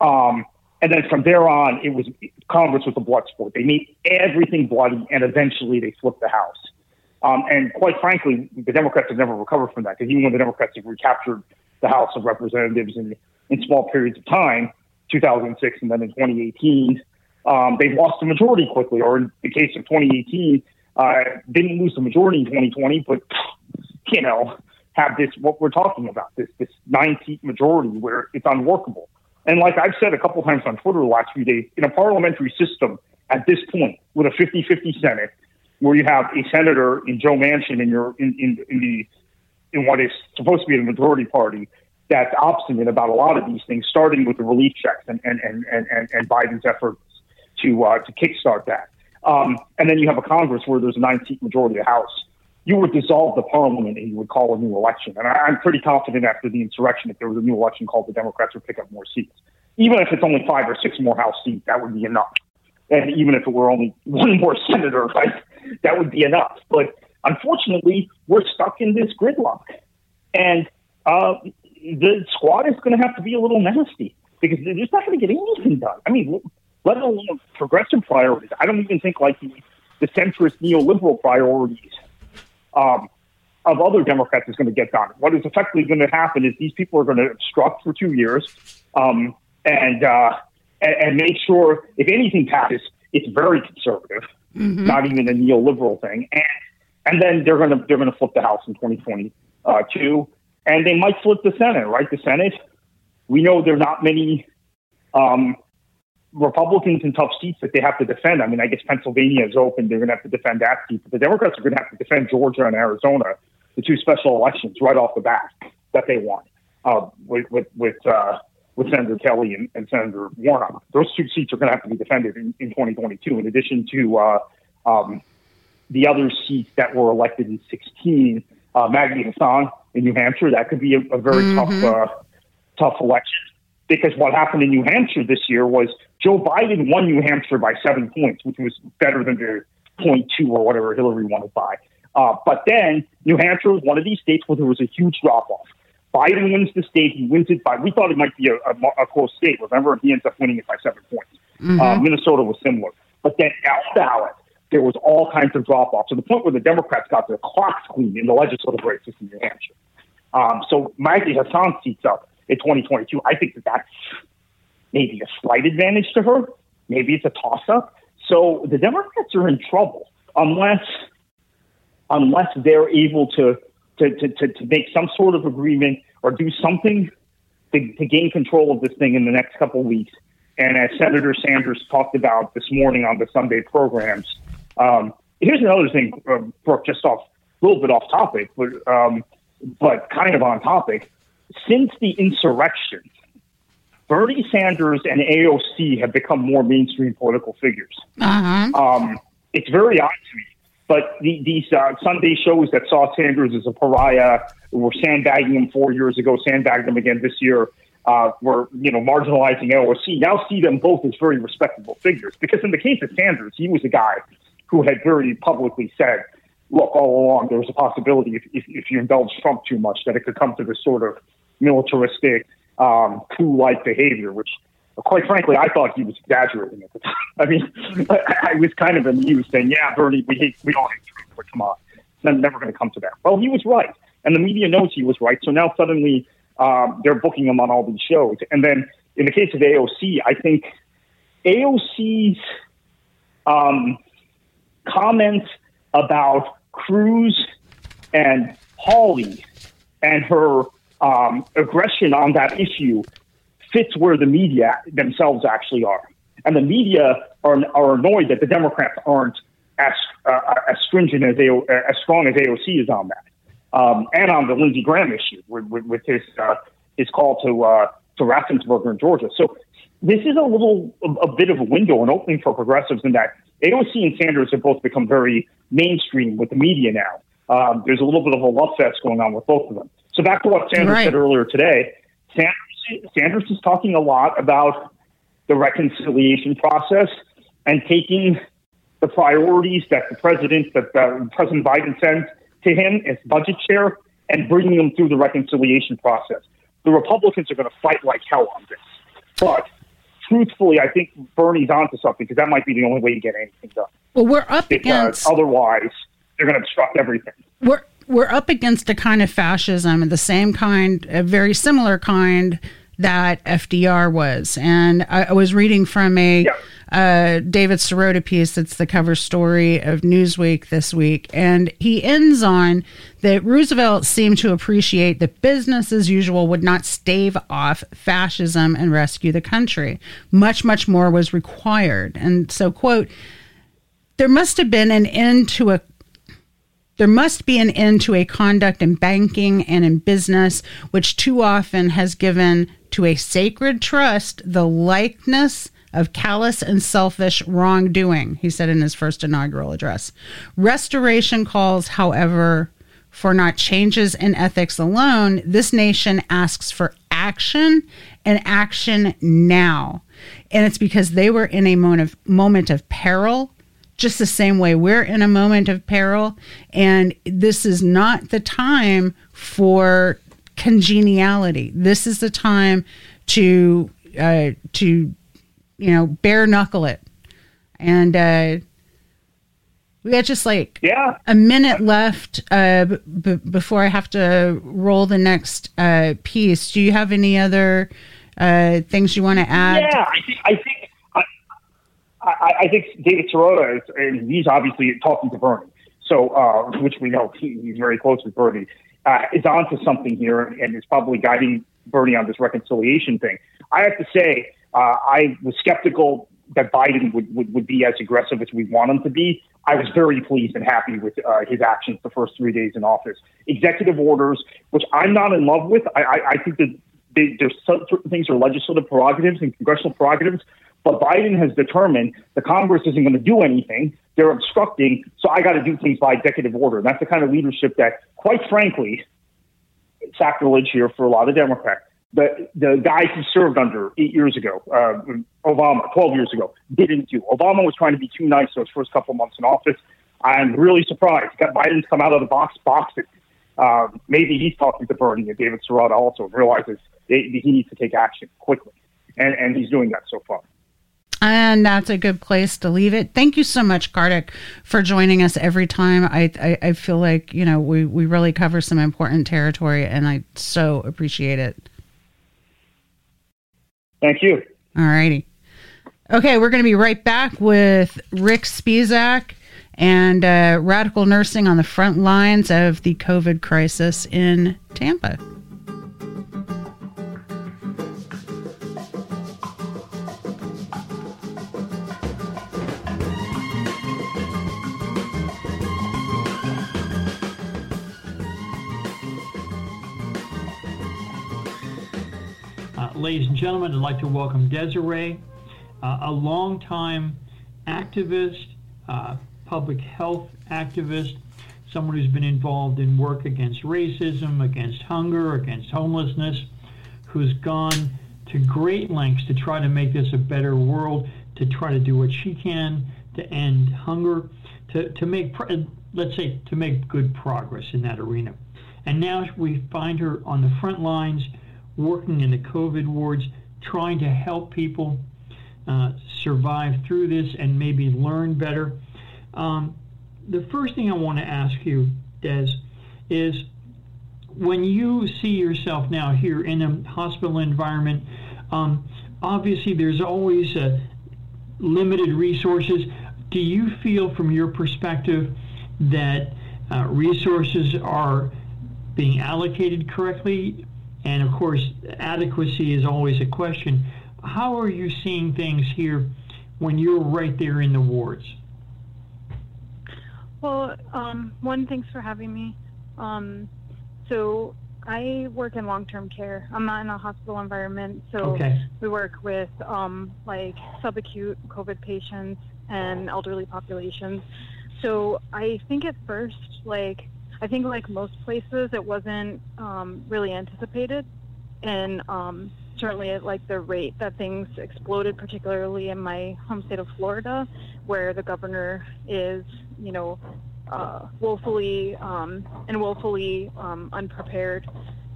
Um, and then from there on, it was Congress was a blood sport. They made everything bloody, and eventually they flipped the House. Um, and quite frankly, the Democrats have never recovered from that because even when the Democrats have recaptured the House of Representatives in, in small periods of time, 2006 and then in 2018, um, they've lost the majority quickly. Or in the case of 2018, uh, didn't lose the majority in 2020, but you know, have this what we're talking about this this nine seat majority where it's unworkable. And like I've said a couple times on Twitter the last few days, in a parliamentary system at this point with a 50-50 Senate, where you have a senator in Joe Manchin in your in, in, in the in what is supposed to be the majority party that's obstinate about a lot of these things, starting with the relief checks and and and and, and Biden's efforts to uh, to kickstart that. Um, and then you have a Congress where there's a nine seat majority of the House. You would dissolve the parliament and you would call a new election. And I, am pretty confident after the insurrection, if there was a new election called, the Democrats would pick up more seats. Even if it's only five or six more House seats, that would be enough. And even if it were only [LAUGHS] one more senator, that would be enough. But unfortunately, we're stuck in this gridlock. And uh, the squad is going to have to be a little nasty because they're just not going to get anything done. I mean, let alone progressive priorities. I don't even think like the, the centrist neoliberal priorities um, of other Democrats is going to get done. What is effectively going to happen is these people are going to obstruct for two years um, and, uh, and, and make sure if anything passes, it's very conservative, mm-hmm. not even a neoliberal thing, and and then they're going to they're going to flip the House in 2022, uh, and they might flip the Senate. Right, the Senate. We know there are not many um, Republicans in tough seats that they have to defend. I mean, I guess Pennsylvania is open; they're going to have to defend that seat. But the Democrats are going to have to defend Georgia and Arizona, the two special elections, right off the bat that they won uh, with with with, uh, with Senator Kelly and, and Senator Warnock. Those two seats are going to have to be defended in, in 2022, in addition to uh, um, the other seats that were elected in 16. Uh, Maggie Hassan in New Hampshire, that could be a, a very mm-hmm. tough uh, tough election because what happened in New Hampshire this year was Joe Biden won New Hampshire by seven points, which was better than the point two or whatever Hillary won it by. Uh, but then New Hampshire was one of these states where there was a huge drop off. Biden wins the state. He wins it by, we thought it might be a, a, a close state. Remember, he ends up winning it by seven points. Mm-hmm. Uh, Minnesota was similar. But then out ballot, there was all kinds of drop off to the point where the Democrats got their clocks cleaned in the legislative races in New Hampshire. Um, so Maggie Hassan seats up in 2022. I think that that's maybe a slight advantage to her. Maybe it's a toss up. So the Democrats are in trouble unless unless they're able to to, to, to, to make some sort of agreement or do something to, to gain control of this thing in the next couple of weeks. And as Senator Sanders talked about this morning on the Sunday programs, um, here's another thing, uh, Brooke, just off a little bit off topic, but um, but kind of on topic since the insurrection, Bernie Sanders and AOC have become more mainstream political figures. Uh-huh. Um, it's very odd to me. But the, these uh, Sunday shows that saw Sanders as a pariah, were sandbagging him four years ago, sandbagged him again this year, uh, were you know marginalizing AOC. Now see them both as very respectable figures. Because in the case of Sanders, he was a guy who had very publicly said, "Look, all along there was a possibility if, if, if you indulge Trump too much that it could come to this sort of militaristic, um, coup-like behavior," which quite frankly, I thought he was exaggerating at the time. [LAUGHS] I mean, I, was kind of amused saying, yeah, Bernie, we hate, we don't hate Trump, but come on. It's never going to come to that. Well, he was right. And the media knows he was right. So now suddenly um, they're booking him on all these shows. And then in the case of AOC, I think AOC's um, comments about Cruz and Hawley and her um, aggression on that issue fits where the media themselves actually are. And the media are, are annoyed that the Democrats aren't as, uh, as stringent as, AO, as strong as AOC is on that. Um, and on the Lindsey Graham issue with, with, with his, uh, his call to, uh, to Raffensperger in Georgia. So this is a little, a, a bit of a window, an opening for progressives in that AOC and Sanders have both become very mainstream with the media now. Um, there's a little bit of a love fest going on with both of them. So back to what Sanders right. said earlier today, Sanders Sanders is talking a lot about the reconciliation process and taking the priorities that the president, that uh, President Biden sent to him as budget chair, and bringing them through the reconciliation process. The Republicans are going to fight like hell on this, but truthfully, I think Bernie's onto something because that might be the only way to get anything done. Well, we're up because against otherwise they're going to obstruct everything. We're we're up against a kind of fascism, the same kind, a very similar kind that FDR was. And I, I was reading from a yeah. uh, David Sirota piece that's the cover story of Newsweek this week. And he ends on that Roosevelt seemed to appreciate that business as usual would not stave off fascism and rescue the country. Much, much more was required. And so, quote, there must have been an end to a there must be an end to a conduct in banking and in business which too often has given to a sacred trust the likeness of callous and selfish wrongdoing, he said in his first inaugural address. Restoration calls, however, for not changes in ethics alone. This nation asks for action and action now. And it's because they were in a moment of, moment of peril, just the same way we're in a moment of peril. And this is not the time for congeniality. This is the time to uh, to you know bare knuckle it, and uh, we got just like yeah. a minute left uh, b- before I have to roll the next uh, piece. Do you have any other uh, things you want to add? Yeah, I think I think I, I think David Sirota is, and he's obviously talking to Bernie, so uh, which we know he, he's very close with Bernie uh, is onto something here and is probably guiding Bernie on this reconciliation thing. I have to say, uh, I was skeptical that Biden would, would, would be as aggressive as we want him to be. I was very pleased and happy with uh, his actions the first three days in office. Executive orders, which I'm not in love with. I, I, I think that they, there's certain things are legislative prerogatives and congressional prerogatives, but Biden has determined the Congress isn't going to do anything. They're obstructing, so I got to do things by executive order. And that's the kind of leadership that, quite frankly, sacrilege here for a lot of Democrats. The the guys he served under eight years ago, uh, Obama, twelve years ago, didn't do. Obama was trying to be too nice those first couple months in office. I'm really surprised. Got Biden's come out of the box boxing. Um, maybe he's talking to Bernie and David Sirota also realizes he needs to take action quickly, and and he's doing that so far. And that's a good place to leave it. Thank you so much, Kartik, for joining us every time. I, I, I feel like, you know, we, we really cover some important territory and I so appreciate it. Thank you. All righty. Okay, we're going to be right back with Rick Spisak and uh, radical nursing on the front lines of the COVID crisis in Tampa. ladies and gentlemen, I'd like to welcome Desiree, uh, a longtime activist, uh, public health activist, someone who's been involved in work against racism, against hunger, against homelessness, who's gone to great lengths to try to make this a better world, to try to do what she can to end hunger, to, to make, let's say, to make good progress in that arena. And now we find her on the front lines, working in the COVID wards, trying to help people uh, survive through this and maybe learn better. Um, the first thing I want to ask you, Des, is when you see yourself now here in a hospital environment, um, obviously there's always uh, limited resources. Do you feel, from your perspective, that uh, resources are being allocated correctly? And of course, adequacy is always a question. How are you seeing things here when you're right there in the wards? Well, um, one, thanks for having me. Um, so I work in long-term care. I'm not in a hospital environment, so okay. we work with um, like subacute COVID patients and elderly populations. So I think at first, like I think like most places, it wasn't um, really anticipated, and um, certainly at like the rate that things exploded, particularly in my home state of Florida, where the governor is, you know, uh, woefully um, and woefully um, unprepared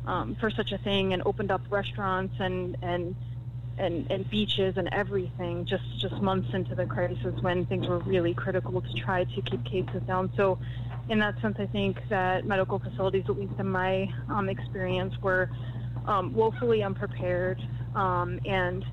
um, for such a thing, and opened up restaurants and and and, and beaches and everything just just months into the crisis when things were really critical to try to keep cases down. So, in that sense, I think that medical facilities, at least in my um, experience, were um, woefully unprepared um, and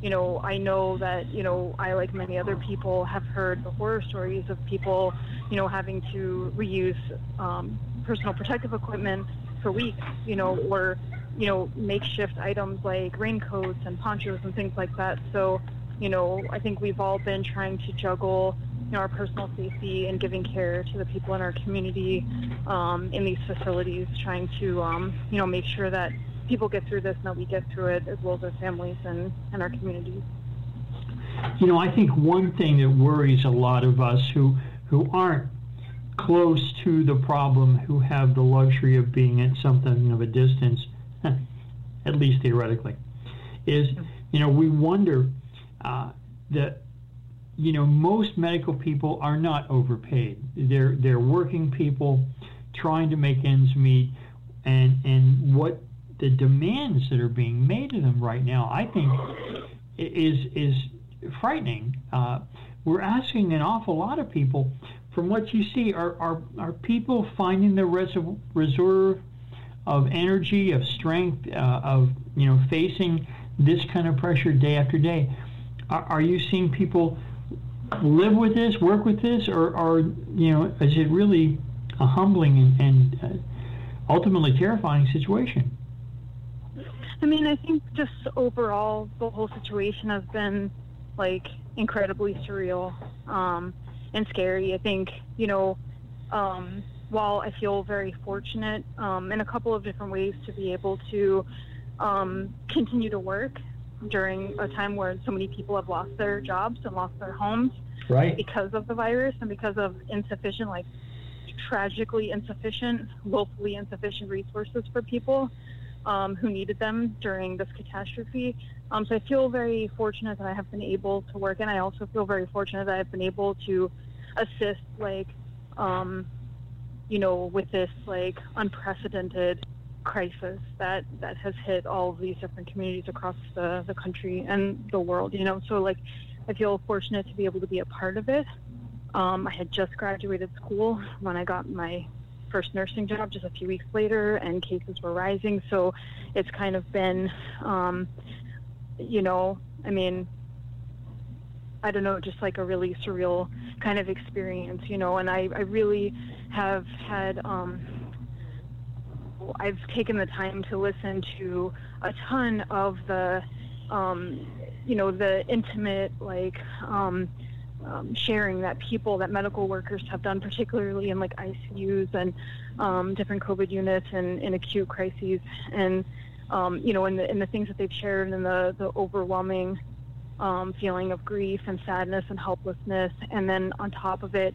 you know, I know that, you know, I, like many other people, have heard the horror stories of people, you know, having to reuse um, personal protective equipment for weeks, you know, or, you know, makeshift items like raincoats and ponchos and things like that. So, you know, I think we've all been trying to juggle, you know, our personal safety and giving care to the people in our community um, in these facilities, trying to, um, you know, make sure that people get through this and that we get through it as well as our families and, and our communities. You know, I think one thing that worries a lot of us who who aren't close to the problem, who have the luxury of being at something of a distance, [LAUGHS] at least theoretically, is you know we wonder uh, that you know most medical people are not overpaid. They're they're working people trying to make ends meet, and and what the demands that are being made of them right now, I think, is is frightening. Uh, we're asking an awful lot of people. From what you see, are are, are people finding their res- reserve of energy, of strength, uh, of you know facing this kind of pressure day after day? Are, are you seeing people live with this, work with this, or, or you know, is it really a humbling and, and uh, ultimately terrifying situation? I mean, I think just overall, the whole situation has been like incredibly surreal um, and scary. I think, you know, um, while I feel very fortunate um, in a couple of different ways to be able to um, continue to work during a time where so many people have lost their jobs and lost their homes right. because of the virus and because of insufficient, like tragically insufficient, woefully insufficient resources for people um, who needed them during this catastrophe. Um, so I feel very fortunate that I have been able to work, and I also feel very fortunate that I've been able to assist, like, um, you know, with this like unprecedented crisis that that has hit all of these different communities across the the country and the world. You know, so like, I feel fortunate to be able to be a part of it. Um, I had just graduated school when I got my first nursing job just a few weeks later, and cases were rising. So it's kind of been, um, you know, I mean, I don't know, just like a really surreal kind of experience, you know. And I, I really have had, um, I've taken the time to listen to a ton of the, um, you know, the intimate, like, um, um, sharing that people, that medical workers have done, particularly in like ICUs and um, different COVID units and in acute crises. And um, you know, and the, and the things that they've shared and the, the overwhelming um, feeling of grief and sadness and helplessness. And then on top of it,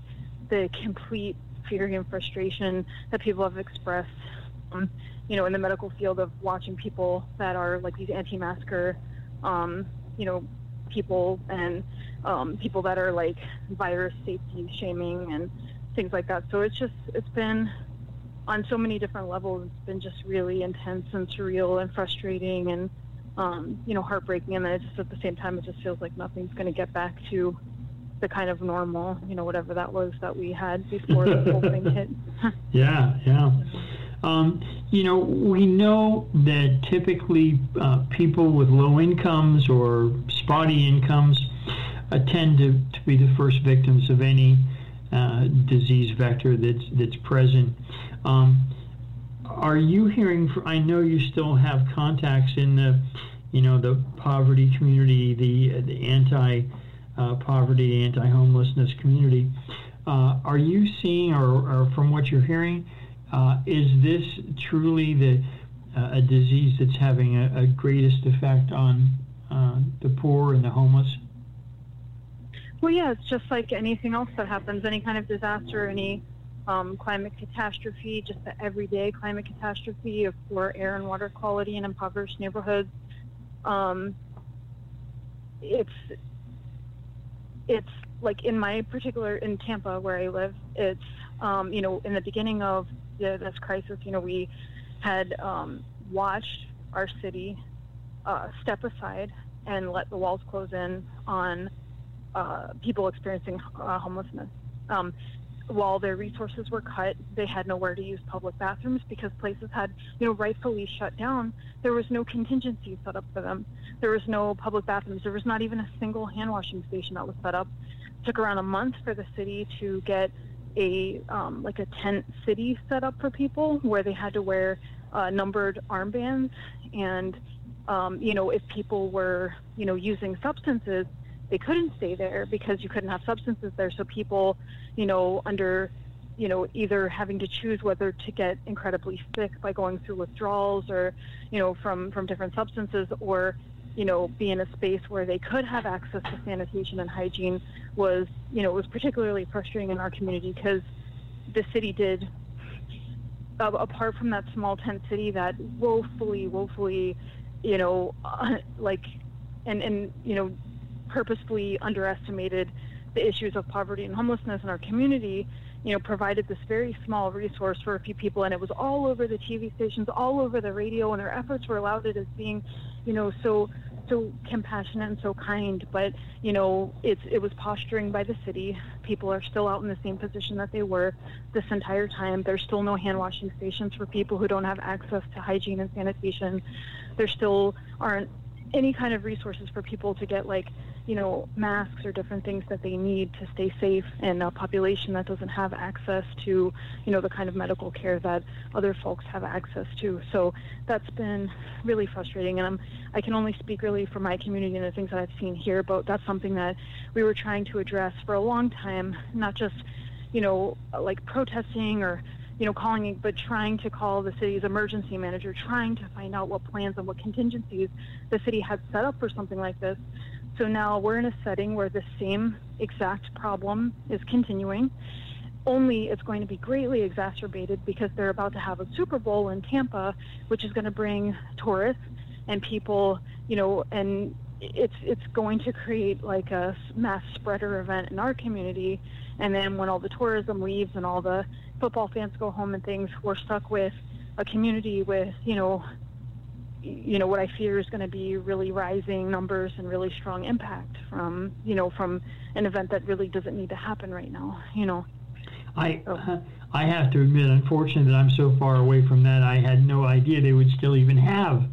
the complete fear and frustration that people have expressed, um, you know, in the medical field of watching people that are like these anti-masker, um, you know, people and um, people that are like virus safety shaming and things like that. So it's just, it's been on so many different levels, it's been just really intense and surreal and frustrating and, um, you know, heartbreaking. And then it's just at the same time, it just feels like nothing's going to get back to the kind of normal, you know, whatever that was that we had before the whole thing hit. [LAUGHS] [LAUGHS] yeah, yeah. Um, you know, we know that typically uh, people with low incomes or spotty incomes tend to, to be the first victims of any uh, disease vector that's that's present. Um, are you hearing? I know you still have contacts in the, you know, the poverty community, the the anti uh, poverty, anti homelessness community. Uh, are you seeing, or, or, from what you're hearing, uh, is this truly the uh, a disease that's having a, a greatest effect on uh, the poor and the homeless? Well, yeah, it's just like anything else that happens, any kind of disaster, any um, climate catastrophe, just the everyday climate catastrophe of poor air and water quality in impoverished neighborhoods. Um, it's it's like in my particular in Tampa where I live. It's um, you know in the beginning of the, this crisis, you know we had um, watched our city uh, step aside and let the walls close in on uh, people experiencing uh, homelessness. Um, while their resources were cut, they had nowhere to use public bathrooms because places had, you know, rightfully shut down. There was no contingency set up for them. There was no public bathrooms. There was not even a single hand washing station that was set up. It took around a month for the city to get a um, like a tent city set up for people where they had to wear uh, numbered armbands and um, you know if people were you know using substances they couldn't stay there because you couldn't have substances there. So people, you know, under, you know, either having to choose whether to get incredibly sick by going through withdrawals or, you know, from from different substances or, you know, be in a space where they could have access to sanitation and hygiene was, you know, was particularly frustrating in our community because the city did uh, apart from that small tent city that woefully, woefully, you know, uh, [LAUGHS] like, and and you know, purposefully underestimated the issues of poverty and homelessness in our community, you know, provided this very small resource for a few people, and it was all over the TV stations, all over the radio, and their efforts were lauded as being, you know, so so compassionate and so kind. But you know, it's it was posturing by the city. People are still out in the same position that they were this entire time. There's still no hand washing stations for people who don't have access to hygiene and sanitation. There still aren't any kind of resources for people to get like you know, masks or different things that they need to stay safe in a population that doesn't have access to, you know, the kind of medical care that other folks have access to. So that's been really frustrating. And I'm, I can only speak really for my community and the things that I've seen here, but that's something that we were trying to address for a long time, not just, you know, like protesting or, you know, calling, but trying to call the city's emergency manager, trying to find out what plans and what contingencies the city had set up for something like this so now we're in a setting where the same exact problem is continuing, only it's going to be greatly exacerbated because they're about to have a Super Bowl in Tampa, which is going to bring tourists and people, you know, and it's it's going to create like a mass spreader event in our community. And then when all the tourism leaves and all the football fans go home and things we're stuck with a community with you know you know what I fear is going to be really rising numbers and really strong impact from you know from an event that really doesn't need to happen right now. You know. I so. I have to admit, unfortunately, that I'm so far away from that. I had no idea they would still even have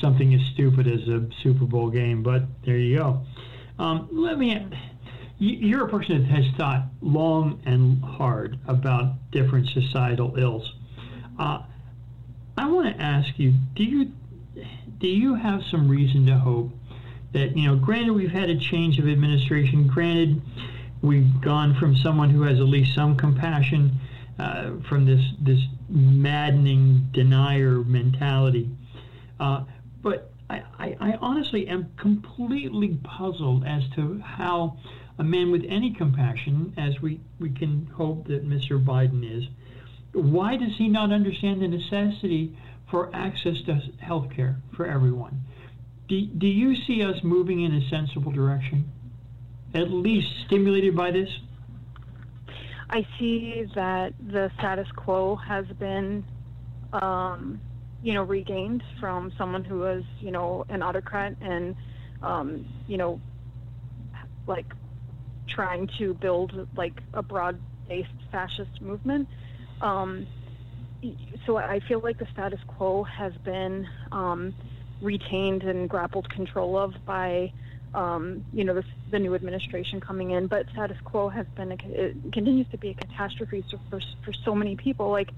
something as stupid as a Super Bowl game. But there you go. Um, let me. You're a person that has thought long and hard about different societal ills. Uh, I want to ask you: Do you do you have some reason to hope that, you know, granted we've had a change of administration, granted we've gone from someone who has at least some compassion uh, from this, this maddening denier mentality. Uh, but I, I, I honestly am completely puzzled as to how a man with any compassion, as we, we can hope that Mr. Biden is, why does he not understand the necessity for access to health care for everyone? Do, do you see us moving in a sensible direction? At least stimulated by this? I see that the status quo has been, um, you know, regained from someone who was, you know, an autocrat and, um, you know, like trying to build like a broad-based fascist movement. Um, so I feel like the status quo has been um, retained and grappled control of by um, you know, the, the, new administration coming in. But status quo has been, a, it continues to be a catastrophe for, for so many people. Like,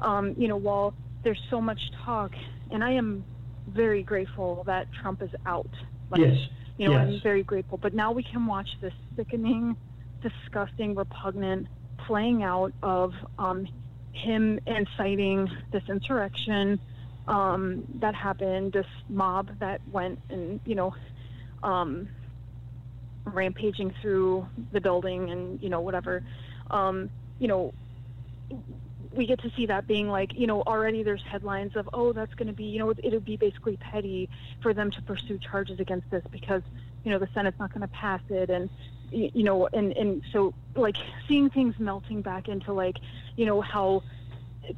um, you know, while there's so much talk, and I am very grateful that Trump is out. Like, yes. You know, yes. I'm very grateful. But now we can watch this sickening, disgusting, repugnant playing out of um, him inciting this insurrection um, that happened, this mob that went and, you know, um, rampaging through the building and you know whatever. Um, you know we get to see that being like you know already there's headlines of oh that's going to be you know it would be basically petty for them to pursue charges against this because you know the senate's not going to pass it and you know and and so like seeing things melting back into like you know how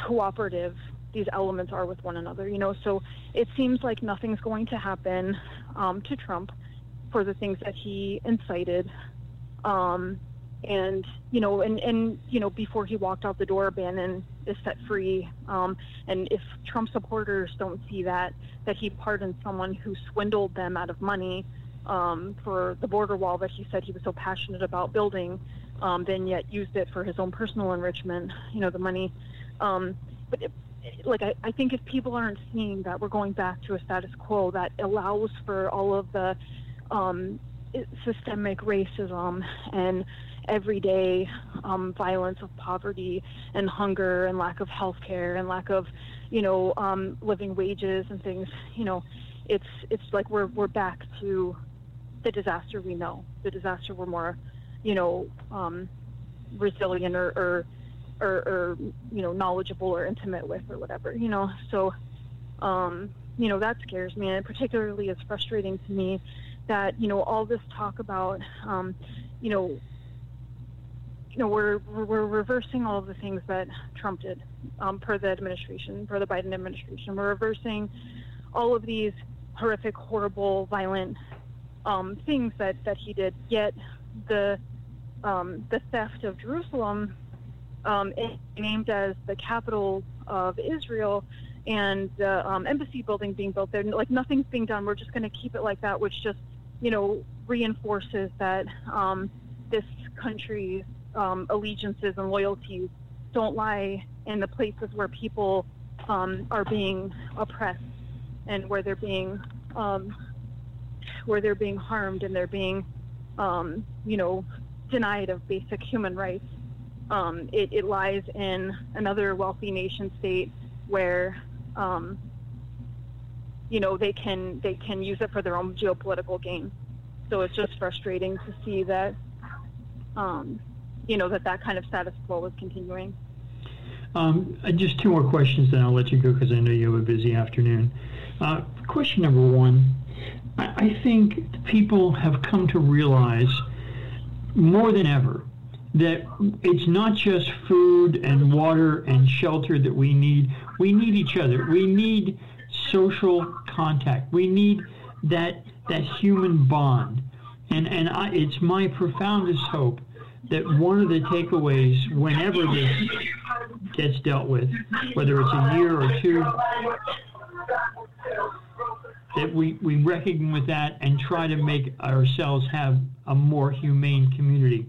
cooperative these elements are with one another you know so it seems like nothing's going to happen um, to trump for the things that he incited. Um, and you know, and and you know, before he walked out the door, Bannon is set free. Um, and if Trump supporters don't see that that he pardoned someone who swindled them out of money um, for the border wall that he said he was so passionate about building, um, then yet used it for his own personal enrichment. You know, the money. Um, but it, like I, I think if people aren't seeing that we're going back to a status quo that allows for all of the um, systemic racism and everyday um, violence of poverty and hunger and lack of health care and lack of, you know, um, living wages and things, you know, it's it's like we're we're back to the disaster we know, the disaster we're more, you know, um, resilient or, or or, or you know knowledgeable or intimate with or whatever, you know. So, um, you know, that scares me, and particularly it's frustrating to me that you know all this talk about um, you know you know we're we're reversing all of the things that Trump did um, per the administration per the Biden administration we're reversing all of these horrific horrible violent um, things that that he did yet the um, the theft of Jerusalem um, named as the capital of Israel and the um, embassy building being built there. Like nothing's being done. We're just going to keep it like that, which just you know, reinforces that um, this country's um, allegiances and loyalties don't lie in the places where people are being oppressed and where they're being um, where they're being harmed and they're being um, you know denied of basic human rights. Um, it, it, lies in another wealthy nation state where you know they can they can use it for their own geopolitical gain. So it's just frustrating to see that um, you know that that kind of status quo is continuing. Um, just two more questions, then I'll let you go because I know you have a busy afternoon. Uh, question number one: I, think people have come to realize more than ever that it's not just food and water and shelter that we need. We need each other. We need social contact. We need that that human bond. And and I, it's my profoundest hope that one of the takeaways, whenever this gets dealt with, whether it's a year or two, that we, we reckon with that and try to make ourselves have a more humane community.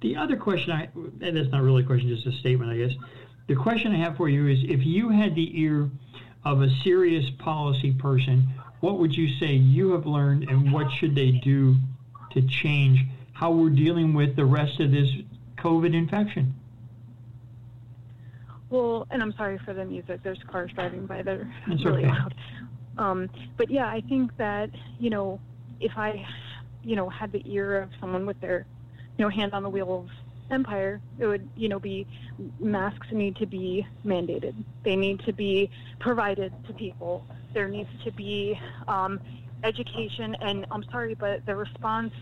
The other question I, and that's not really a question, just a statement, I guess. The question I have for you is if you had the ear of a serious policy person, what would you say you have learned and what should they do to change how we're dealing with the rest of this COVID infection? Well, and I'm sorry for the music. There's cars driving by. They're That's really okay. loud. Um, but yeah, I think that you know if I you know had the ear of someone with their you know hand on the wheel of empire, it would you know be masks need to be mandated. They need to be provided to people. There needs to be um, education. And I'm sorry, but the response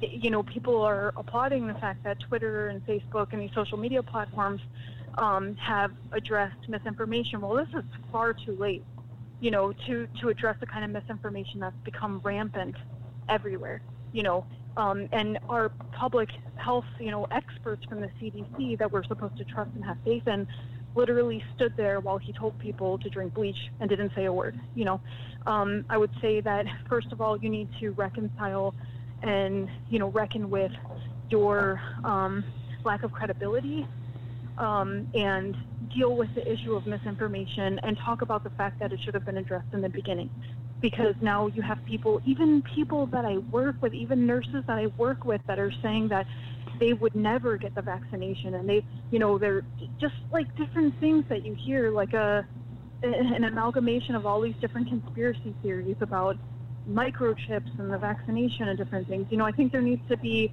you know, people are applauding the fact that Twitter and Facebook and these social media platforms um, have addressed misinformation. Well, this is far too late, you know, to, to address the kind of misinformation that's become rampant everywhere, you know. Um, and our public health, you know, experts from the CDC that we're supposed to trust and have faith in literally stood there while he told people to drink bleach and didn't say a word, you know. Um, I would say that, first of all, you need to reconcile and you know reckon with your um, lack of credibility um, and deal with the issue of misinformation and talk about the fact that it should have been addressed in the beginning because now you have people even people that i work with even nurses that i work with that are saying that they would never get the vaccination and they you know they're just like different things that you hear like a an amalgamation of all these different conspiracy theories about microchips and the vaccination and different things. You know, I think there needs to be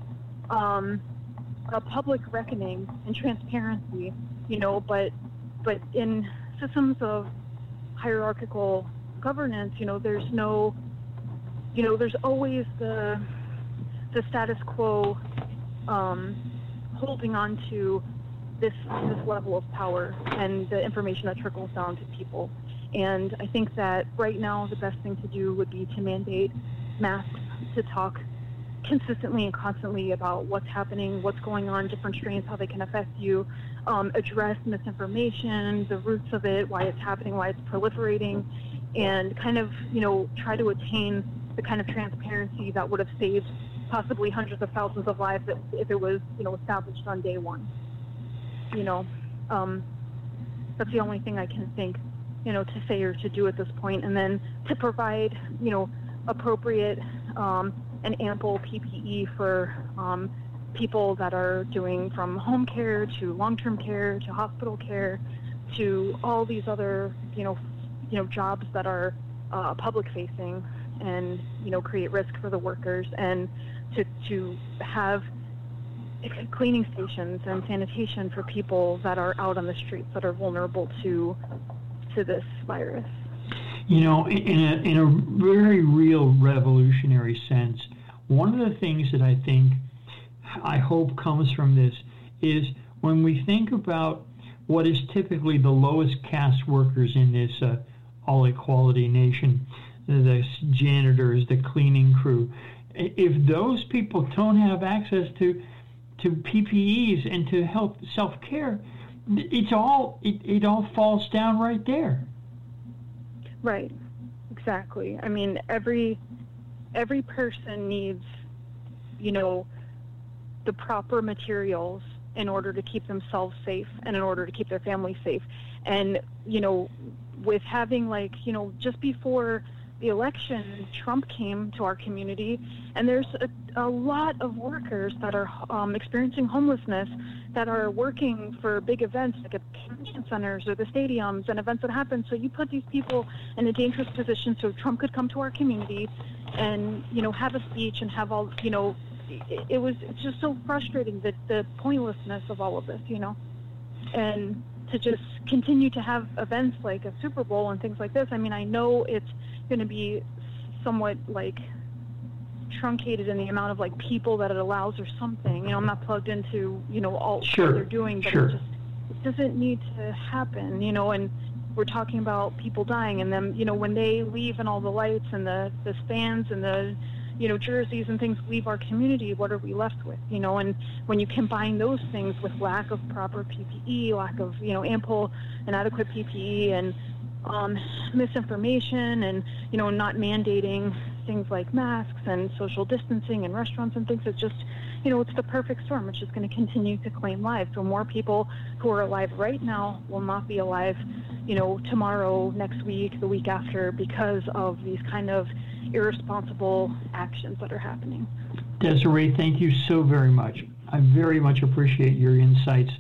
um, a public reckoning and transparency. You know, but but in systems of hierarchical governance, you know, there's no, you know, there's always the the status quo um, holding on to this this level of power and the information that trickles down to people. And I think that right now the best thing to do would be to mandate masks to talk consistently and constantly about what's happening, what's going on, different strains, how they can affect you, um, address misinformation, the roots of it, why it's happening, why it's proliferating, and kind of, you know, try to attain the kind of transparency that would have saved possibly hundreds of thousands of lives if, it was, you know, established on day one. You know, um, that's the only thing I can think you know, to say or to do at this point, and then to provide, you know, appropriate um, and ample PPE for um, people that are doing from home care to long-term care to hospital care to all these other, you know, you know, jobs that are uh, public-facing and you know create risk for the workers, and to to have cleaning stations and sanitation for people that are out on the streets that are vulnerable to to this virus? You know, in a, in a very real revolutionary sense, one of the things that I think, I hope comes from this is when we think about what is typically the lowest caste workers in this uh, all equality nation, the janitors, the cleaning crew, if those people don't have access to to PPEs and to health self care, it's all it, it all falls down right there. Right. Exactly. I mean every every person needs you know the proper materials in order to keep themselves safe and in order to keep their family safe and you know with having like you know just before the election, Trump came to our community, and there's a, a lot of workers that are um, experiencing homelessness that are working for big events like at convention centers or the stadiums and events that happen. So you put these people in a dangerous position so Trump could come to our community and, you know, have a speech and have all, you know, it, it was just so frustrating that the pointlessness of all of this, you know, and to just continue to have events like a Super Bowl and things like this. I mean, I know it's going to be somewhat like truncated in the amount of like people that it allows or something. You know, I'm not plugged into you know all sure. what they're doing, but sure. it just it doesn't need to happen. You know, and we're talking about people dying, and then you know when they leave and all the lights and the the stands and the you know jerseys and things leave our community, what are we left with? You know, and when you combine those things with lack of proper PPE, lack of you know ample and adequate PPE, and um, misinformation and you know not mandating things like masks and social distancing in restaurants and things it's just you know it's the perfect storm which is going to continue to claim lives so more people who are alive right now will not be alive you know tomorrow next week the week after because of these kind of irresponsible actions that are happening desiree thank you so very much i very much appreciate your insights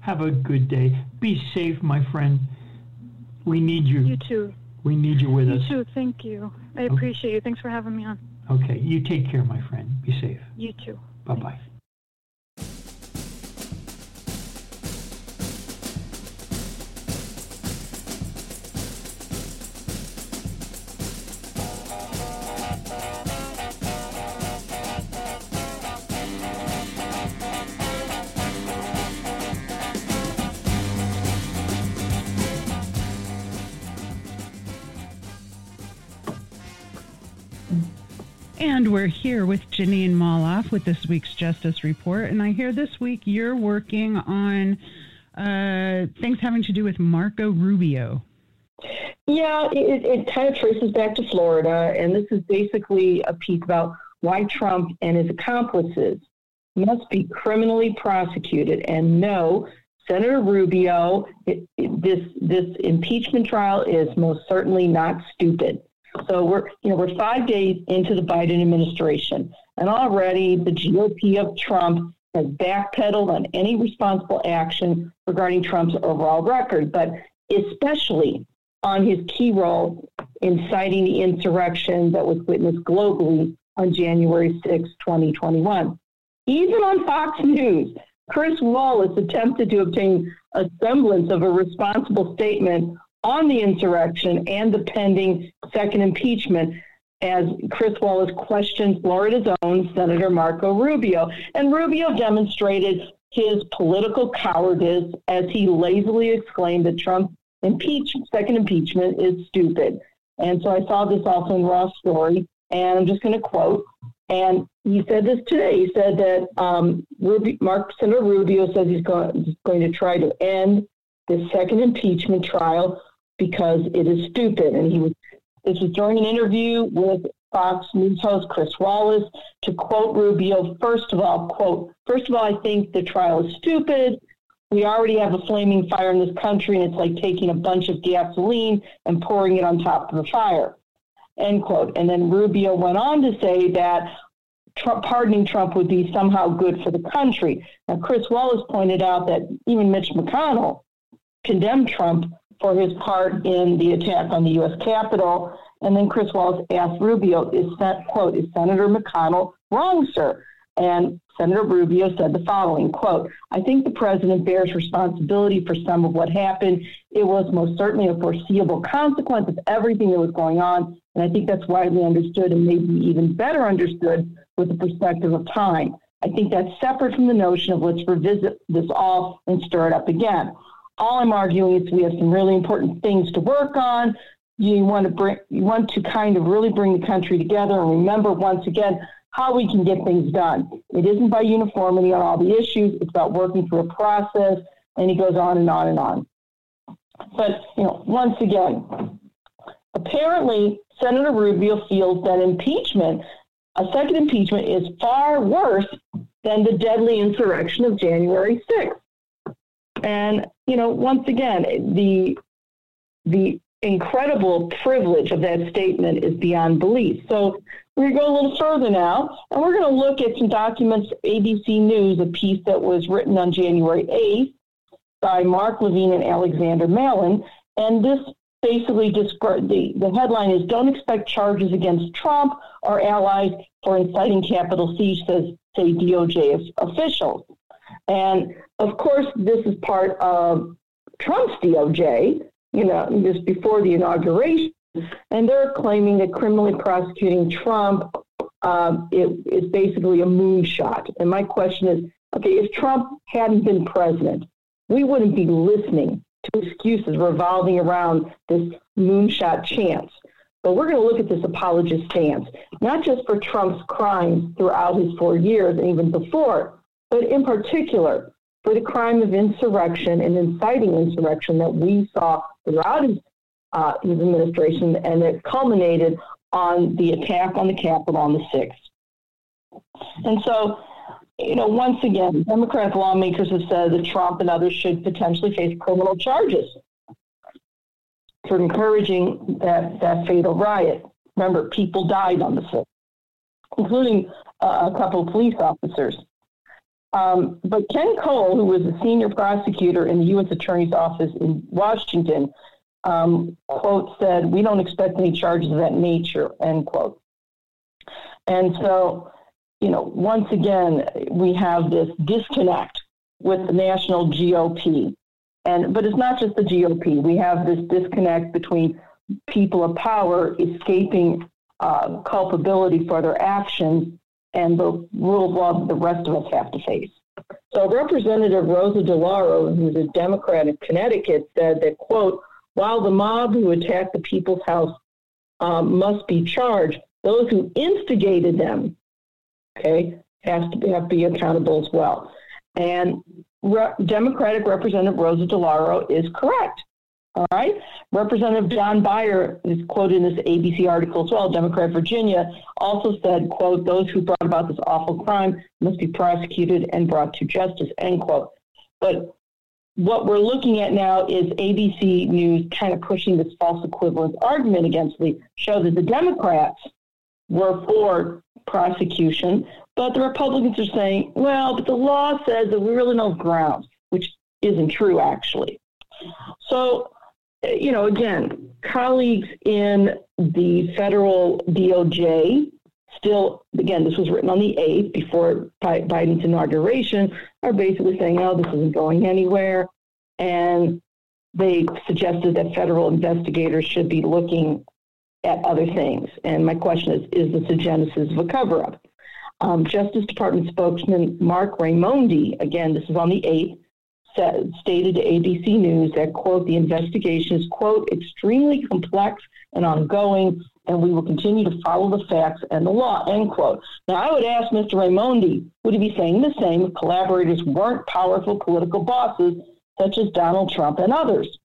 have a good day be safe my friend we need you. You too. We need you with You us. You too. Thank you. I appreciate you. Thanks for having me on. Okay, you take care, my friend. Be safe. You too. Bye bye. And we're here with Jeanie Molloff with this week's Justice Report. And I hear this week you're working on uh, things having to do with Marco Rubio. Yeah, it, it kind of traces back to Florida, and this is basically a piece about why Trump and his accomplices must be criminally prosecuted. And no, Senator Rubio, it, it, this this impeachment trial is most certainly not stupid. So we're you know we're five days into the Biden administration, and already the GOP of Trump has backpedaled on any responsible action regarding Trump's overall record, but especially on his key role in citing the insurrection that was witnessed globally on January 6, 2021. Even on Fox News, Chris Wallace attempted to obtain a semblance of a responsible statement on the insurrection and the pending second impeachment as Chris Wallace questioned Florida's own Senator Marco Rubio. And Rubio demonstrated his political cowardice as he lazily exclaimed that Trump impeach second impeachment is stupid. And so I saw this also in Raw Story, and I'm just going to quote. And he said this today. He said that um, Mark Senator Rubio says he's going, he's going to try to end the second impeachment trial because it is stupid. And he was this was during an interview with Fox News host Chris Wallace to quote Rubio. First of all, quote, first of all, I think the trial is stupid. We already have a flaming fire in this country, and it's like taking a bunch of gasoline and pouring it on top of the fire. End quote. And then Rubio went on to say that Trump, pardoning Trump would be somehow good for the country. Now, Chris Wallace pointed out that even Mitch McConnell condemned Trump for his part in the attack on the U.S. Capitol. And then Chris Wallace asked Rubio, is quote, is Senator McConnell wrong, sir? And Senator Rubio said the following, quote, I think the president bears responsibility for some of what happened. It was most certainly a foreseeable consequence of everything that was going on. And I think that's widely understood and maybe even better understood with the perspective of time. I think that's separate from the notion of let's revisit this all and stir it up again. All I'm arguing is we have some really important things to work on. You want to bring, you want to kind of really bring the country together and remember once again how we can get things done. It isn't by uniformity on all the issues. It's about working through a process. And he goes on and on and on. But you know, once again, apparently Senator Rubio feels that impeachment, a second impeachment, is far worse than the deadly insurrection of January 6th. And you know, once again, the the incredible privilege of that statement is beyond belief. So we're going to go a little further now, and we're going to look at some documents. ABC News, a piece that was written on January 8th by Mark Levine and Alexander Mallin, and this basically describes the, the headline is "Don't expect charges against Trump or allies for inciting Capitol siege," says say DOJ officials. And of course, this is part of Trump's DOJ, you know, just before the inauguration. And they're claiming that criminally prosecuting Trump um, it, is basically a moonshot. And my question is okay, if Trump hadn't been president, we wouldn't be listening to excuses revolving around this moonshot chance. But we're going to look at this apologist stance, not just for Trump's crimes throughout his four years and even before, but in particular for the crime of insurrection and inciting insurrection that we saw throughout his, uh, his administration, and it culminated on the attack on the Capitol on the 6th. And so, you know, once again, Democratic lawmakers have said that Trump and others should potentially face criminal charges for encouraging that, that fatal riot. Remember, people died on the 6th, including uh, a couple of police officers. Um, but Ken Kohl, who was a senior prosecutor in the U.S. Attorney's Office in Washington, um, quote, said, We don't expect any charges of that nature, end quote. And so, you know, once again, we have this disconnect with the national GOP. And, but it's not just the GOP. We have this disconnect between people of power escaping uh, culpability for their actions and the rule of law that the rest of us have to face. So Representative Rosa DeLauro, who's a Democrat in Connecticut, said that, quote, while the mob who attacked the People's House um, must be charged, those who instigated them, okay, has to be, have to be accountable as well. And Re- Democratic Representative Rosa DeLauro is correct. All right. Representative John Beyer is quoted in this ABC article as well. Democrat Virginia also said, quote, those who brought about this awful crime must be prosecuted and brought to justice, end quote. But what we're looking at now is ABC News kind of pushing this false equivalence argument against Lee, show that the Democrats were for prosecution, but the Republicans are saying, well, but the law says that we really know grounds, which isn't true, actually. So you know, again, colleagues in the federal DOJ still, again, this was written on the 8th before Biden's inauguration, are basically saying, oh, this isn't going anywhere. And they suggested that federal investigators should be looking at other things. And my question is, is this a genesis of a cover up? Um, Justice Department spokesman Marc Raimondi, again, this is on the 8th, said, stated to ABC News that, quote, the investigation is, quote, extremely complex and ongoing, and we will continue to follow the facts and the law, end quote. Now, I would ask Mr. Raimondi, would he be saying the same if collaborators weren't powerful political bosses such as Donald Trump and others?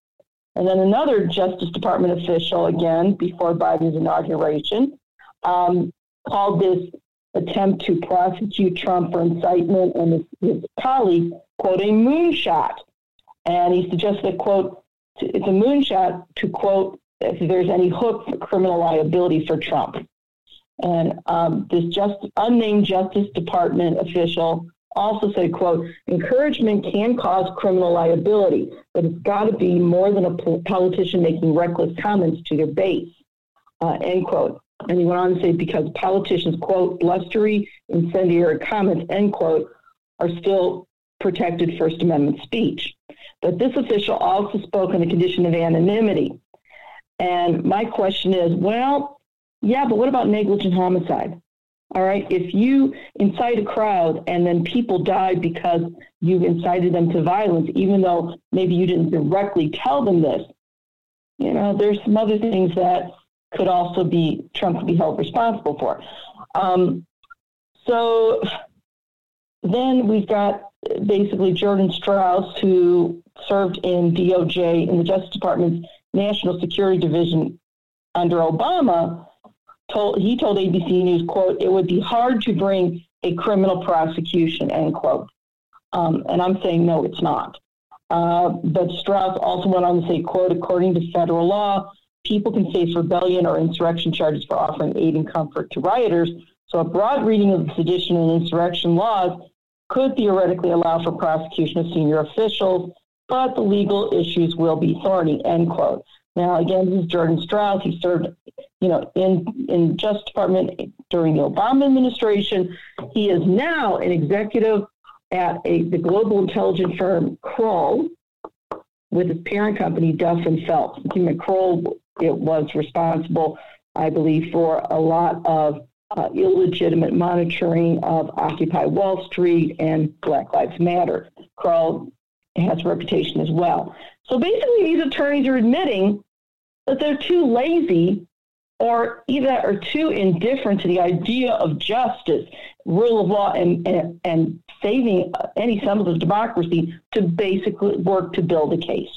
And then another Justice Department official, again, before Biden's inauguration, um, called this attempt to prosecute Trump for incitement and his, his colleague quote, a moonshot. And he suggests that, quote, it's a moonshot to, quote, if there's any hook for criminal liability for Trump. And um, this just unnamed Justice Department official also said, quote, encouragement can cause criminal liability, but it's got to be more than a politician making reckless comments to their base, uh, end quote. And he went on to say, because politicians, quote, blustery, incendiary comments, end quote, are still protected First Amendment speech. But this official also spoke on the condition of anonymity. And my question is well, yeah, but what about negligent homicide? All right, if you incite a crowd and then people die because you've incited them to violence, even though maybe you didn't directly tell them this, you know, there's some other things that could also be Trump could be held responsible for. Um, so then we've got basically Jordan Strauss, who served in DOJ in the Justice Department's National Security Division under Obama, told he told ABC News, "quote It would be hard to bring a criminal prosecution." End quote. Um, and I'm saying no, it's not. Uh, but Strauss also went on to say, "quote According to federal law, people can face rebellion or insurrection charges for offering aid and comfort to rioters." So a broad reading of the sedition and insurrection laws could theoretically allow for prosecution of senior officials, but the legal issues will be thorny, end quote. Now, again, this is Jordan Strauss. He served, you know, in in Justice Department during the Obama administration. He is now an executive at a the global intelligence firm Kroll, with its parent company Duff and Phelps. Kroll it was responsible, I believe, for a lot of uh, illegitimate monitoring of Occupy Wall Street and Black Lives Matter. Kroll has a reputation as well. So basically, these attorneys are admitting that they're too lazy or either are too indifferent to the idea of justice, rule of law, and, and, and saving any semblance of democracy to basically work to build a case.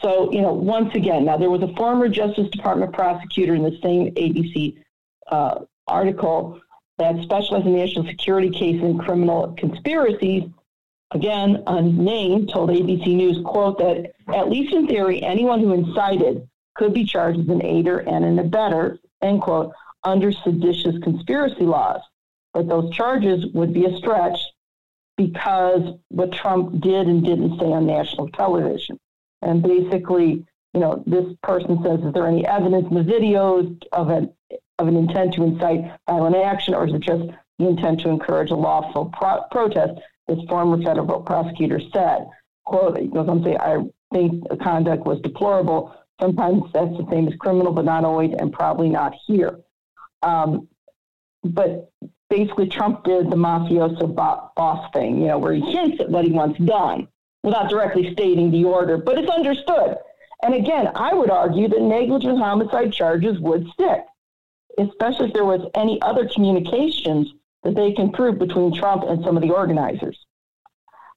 So, you know, once again, now there was a former Justice Department prosecutor in the same ABC uh, article that specialized in national security cases and criminal conspiracies, again unnamed, told ABC News, quote, that at least in theory, anyone who incited could be charged as an aider and an abettor, end quote, under seditious conspiracy laws. But those charges would be a stretch because what Trump did and didn't say on national television. And basically, you know, this person says, is there any evidence in the videos of an of an intent to incite violent action, or is it just the intent to encourage a lawful pro- protest? This former federal prosecutor said, "quote He goes on to say, I think the conduct was deplorable. Sometimes that's the same as criminal, but not always, and probably not here." Um, but basically, Trump did the mafioso boss thing, you know, where he hints at what he wants done without directly stating the order, but it's understood. And again, I would argue that negligent homicide charges would stick, especially if there was any other communications that they can prove between Trump and some of the organizers.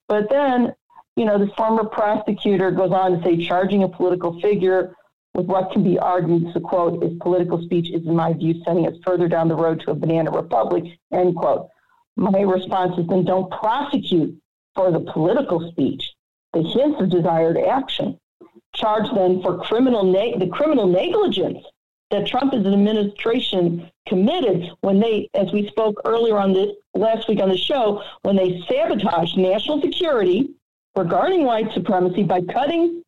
But then, you know, this former prosecutor goes on to say charging a political figure with what can be argued, to quote, is political speech is, in my view, sending us further down the road to a banana republic, end quote. My response is then don't prosecute for the political speech, the hints of desired action charge then for criminal ne- the criminal negligence that Trump administration committed when they, as we spoke earlier on this last week on the show, when they sabotaged national security regarding white supremacy by cutting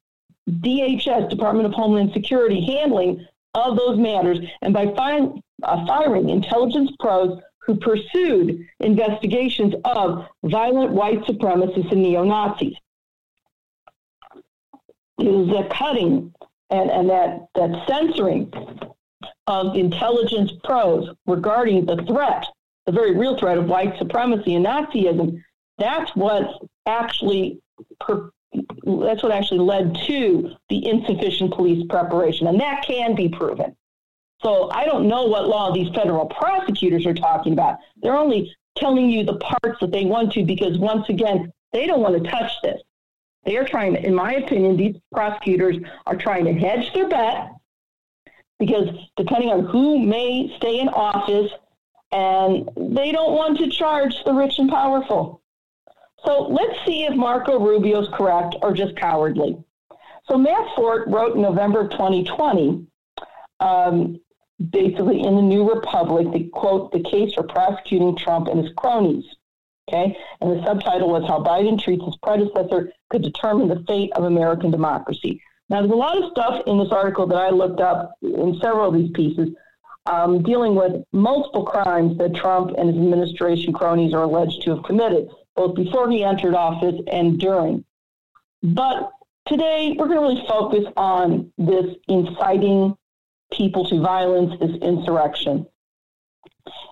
DHS, Department of Homeland Security, handling of those matters, and by fi- uh, firing intelligence pros who pursued investigations of violent white supremacists and neo Nazis is the cutting and, and that, that censoring of intelligence pros regarding the threat, the very real threat of white supremacy and Nazism. That's what actually per, that's what actually led to the insufficient police preparation, and that can be proven. So I don't know what law these federal prosecutors are talking about. They're only telling you the parts that they want to because once again, they don't want to touch this. They are trying to, in my opinion, these prosecutors are trying to hedge their bet because depending on who may stay in office, and they don't want to charge the rich and powerful. So let's see if Marco Rubio is correct or just cowardly. So Matt Ford wrote in November of 2020, um, basically in the New Republic, the quote, the case for prosecuting Trump and his cronies. Okay, and the subtitle was How Biden Treats His Predecessor Could Determine the Fate of American Democracy. Now, there's a lot of stuff in this article that I looked up in several of these pieces um, dealing with multiple crimes that Trump and his administration cronies are alleged to have committed, both before he entered office and during. But today, we're going to really focus on this inciting people to violence, this insurrection.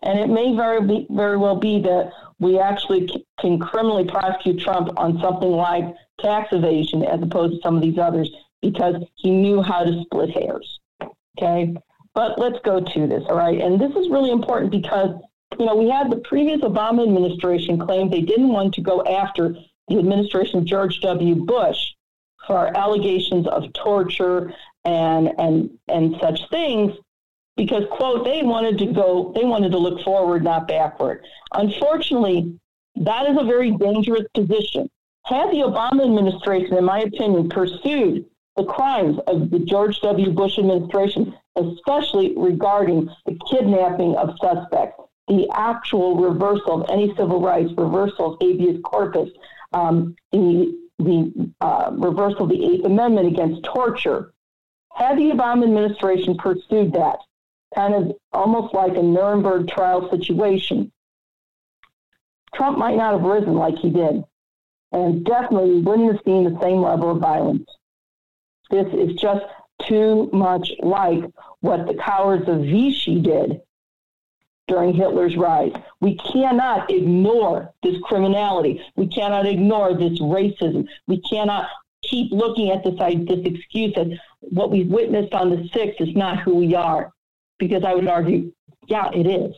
And it may very, be, very well be that we actually can criminally prosecute Trump on something like tax evasion as opposed to some of these others because he knew how to split hairs. Okay. But let's go to this. All right. And this is really important because, you know, we had the previous Obama administration claim they didn't want to go after the administration of George W. Bush for allegations of torture and and and such things because quote they wanted to go they wanted to look forward not backward. Unfortunately that is a very dangerous position. Had the obama administration in my opinion pursued the crimes of the george w. Bush administration especially regarding the kidnapping of suspects the actual reversal of any civil rights reversal of habeas corpus um, the the uh, reversal of the eighth amendment against torture had the obama administration pursued that kind of almost like a Nuremberg trial situation. Trump might not have risen like he did, and definitely wouldn't have seen the same level of violence. This is just too much like what the cowards of Vichy did during Hitler's rise. We cannot ignore this criminality. We cannot ignore this racism. We cannot keep looking at this, this excuse that what we've witnessed on the 6th is not who we are because I would argue, yeah, it is,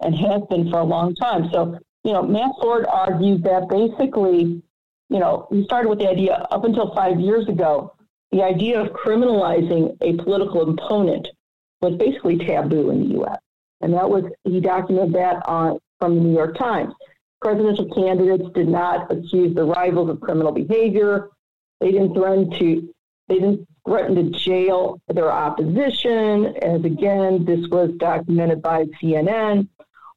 and has been for a long time. So, you know, Matt Ford argued that basically, you know, he started with the idea up until five years ago, the idea of criminalizing a political opponent was basically taboo in the U.S. And that was, he documented that on, from the New York Times. Presidential candidates did not accuse their rivals of criminal behavior. They didn't threaten to, they didn't threatened to jail their opposition, as again, this was documented by CNN,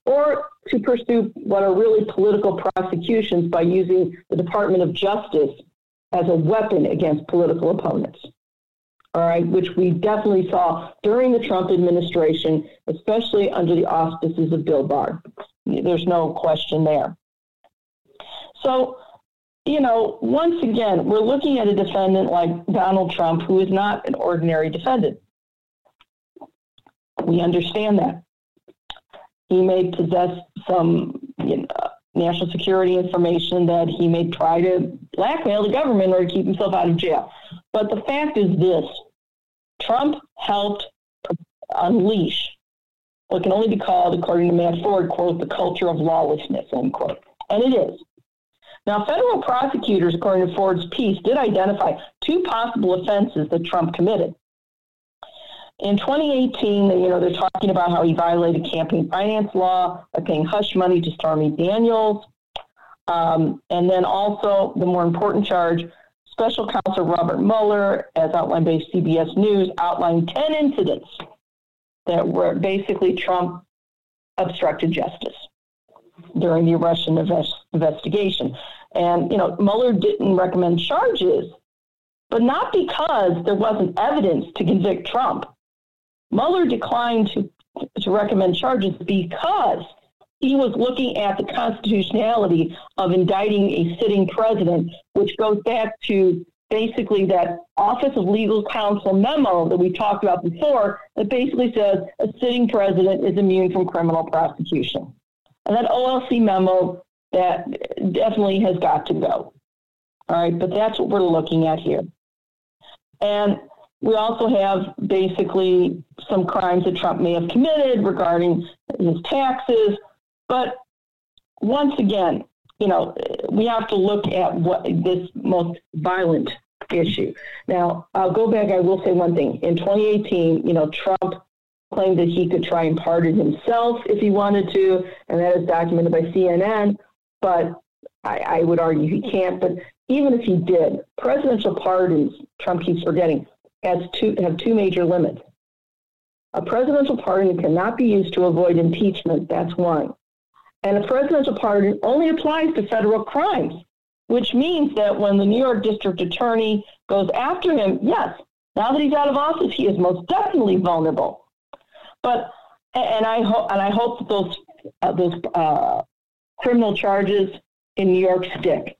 or to pursue what are really political prosecutions by using the Department of Justice as a weapon against political opponents. all right, which we definitely saw during the Trump administration, especially under the auspices of Bill Barr. There's no question there. So, you know, once again, we're looking at a defendant like Donald Trump, who is not an ordinary defendant. We understand that. He may possess some you know, national security information that he may try to blackmail the government or keep himself out of jail. But the fact is this Trump helped unleash what can only be called, according to Matt Ford, quote, the culture of lawlessness, unquote. And it is. Now, federal prosecutors, according to Ford's piece, did identify two possible offenses that Trump committed. In 2018, you know, they're talking about how he violated campaign finance law by paying hush money to Stormy Daniels. Um, and then also the more important charge, Special Counsel Robert Mueller, as outlined by CBS News, outlined 10 incidents that were basically Trump obstructed justice during the Russian investigation. And, you know, Mueller didn't recommend charges, but not because there wasn't evidence to convict Trump. Mueller declined to, to recommend charges because he was looking at the constitutionality of indicting a sitting president, which goes back to basically that Office of Legal Counsel memo that we talked about before that basically says a sitting president is immune from criminal prosecution. That OLC memo that definitely has got to go. All right, but that's what we're looking at here. And we also have basically some crimes that Trump may have committed regarding his taxes, but once again, you know, we have to look at what this most violent issue. Now, I'll go back. I will say one thing. In 2018, you know, Trump claimed that he could try and pardon himself if he wanted to, and that is documented by CNN. But I, I would argue he can't. But even if he did, presidential pardons, Trump keeps forgetting, has two, have two major limits. A presidential pardon cannot be used to avoid impeachment. That's one. And a presidential pardon only applies to federal crimes, which means that when the New York District Attorney goes after him, yes, now that he's out of office, he is most definitely vulnerable. But and I hope and I hope that those uh, those uh, criminal charges in New York stick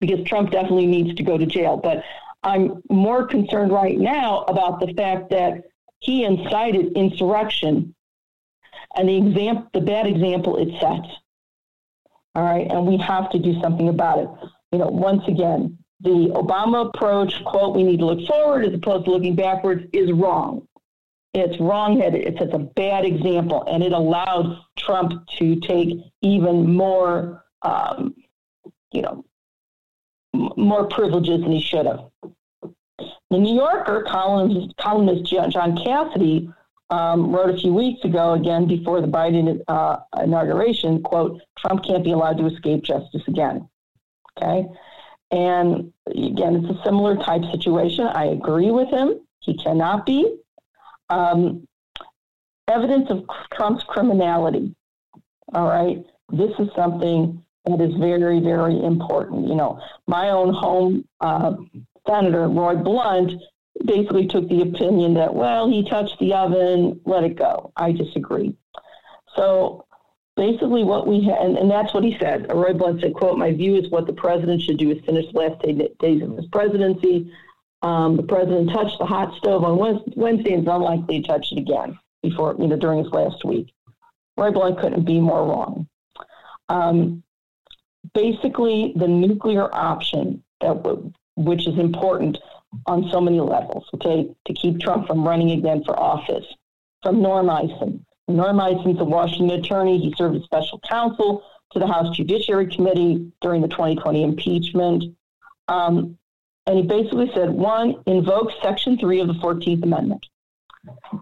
because Trump definitely needs to go to jail. But I'm more concerned right now about the fact that he incited insurrection and the example, the bad example it sets. All right, and we have to do something about it. You know, once again, the Obama approach, quote, we need to look forward as opposed to looking backwards, is wrong. It's wrongheaded. It's, it's a bad example, and it allowed Trump to take even more, um, you know, m- more privileges than he should have. The New Yorker columnist, columnist John Cassidy um, wrote a few weeks ago, again before the Biden uh, inauguration, quote, Trump can't be allowed to escape justice again. Okay. And again, it's a similar type situation. I agree with him. He cannot be. Um, evidence of Trump's criminality. All right. This is something that is very, very important. You know, my own home uh, senator, Roy Blunt, basically took the opinion that, well, he touched the oven, let it go. I disagree. So basically what we had, and, and, that's what he said. Roy Blunt said, quote, my view is what the president should do is finish the last day, days of his presidency. Um, the president touched the hot stove on Wednesday and is unlikely to touch it again before, you know, during his last week. Roy Blunt couldn't be more wrong. Um, basically, the nuclear option that w- which is important on so many levels, okay, to keep Trump from running again for office. From Norm Eisen. Norm Eisen's a Washington attorney. He served as special counsel to the House Judiciary Committee during the 2020 impeachment. Um, and he basically said, one, invoke Section 3 of the 14th Amendment.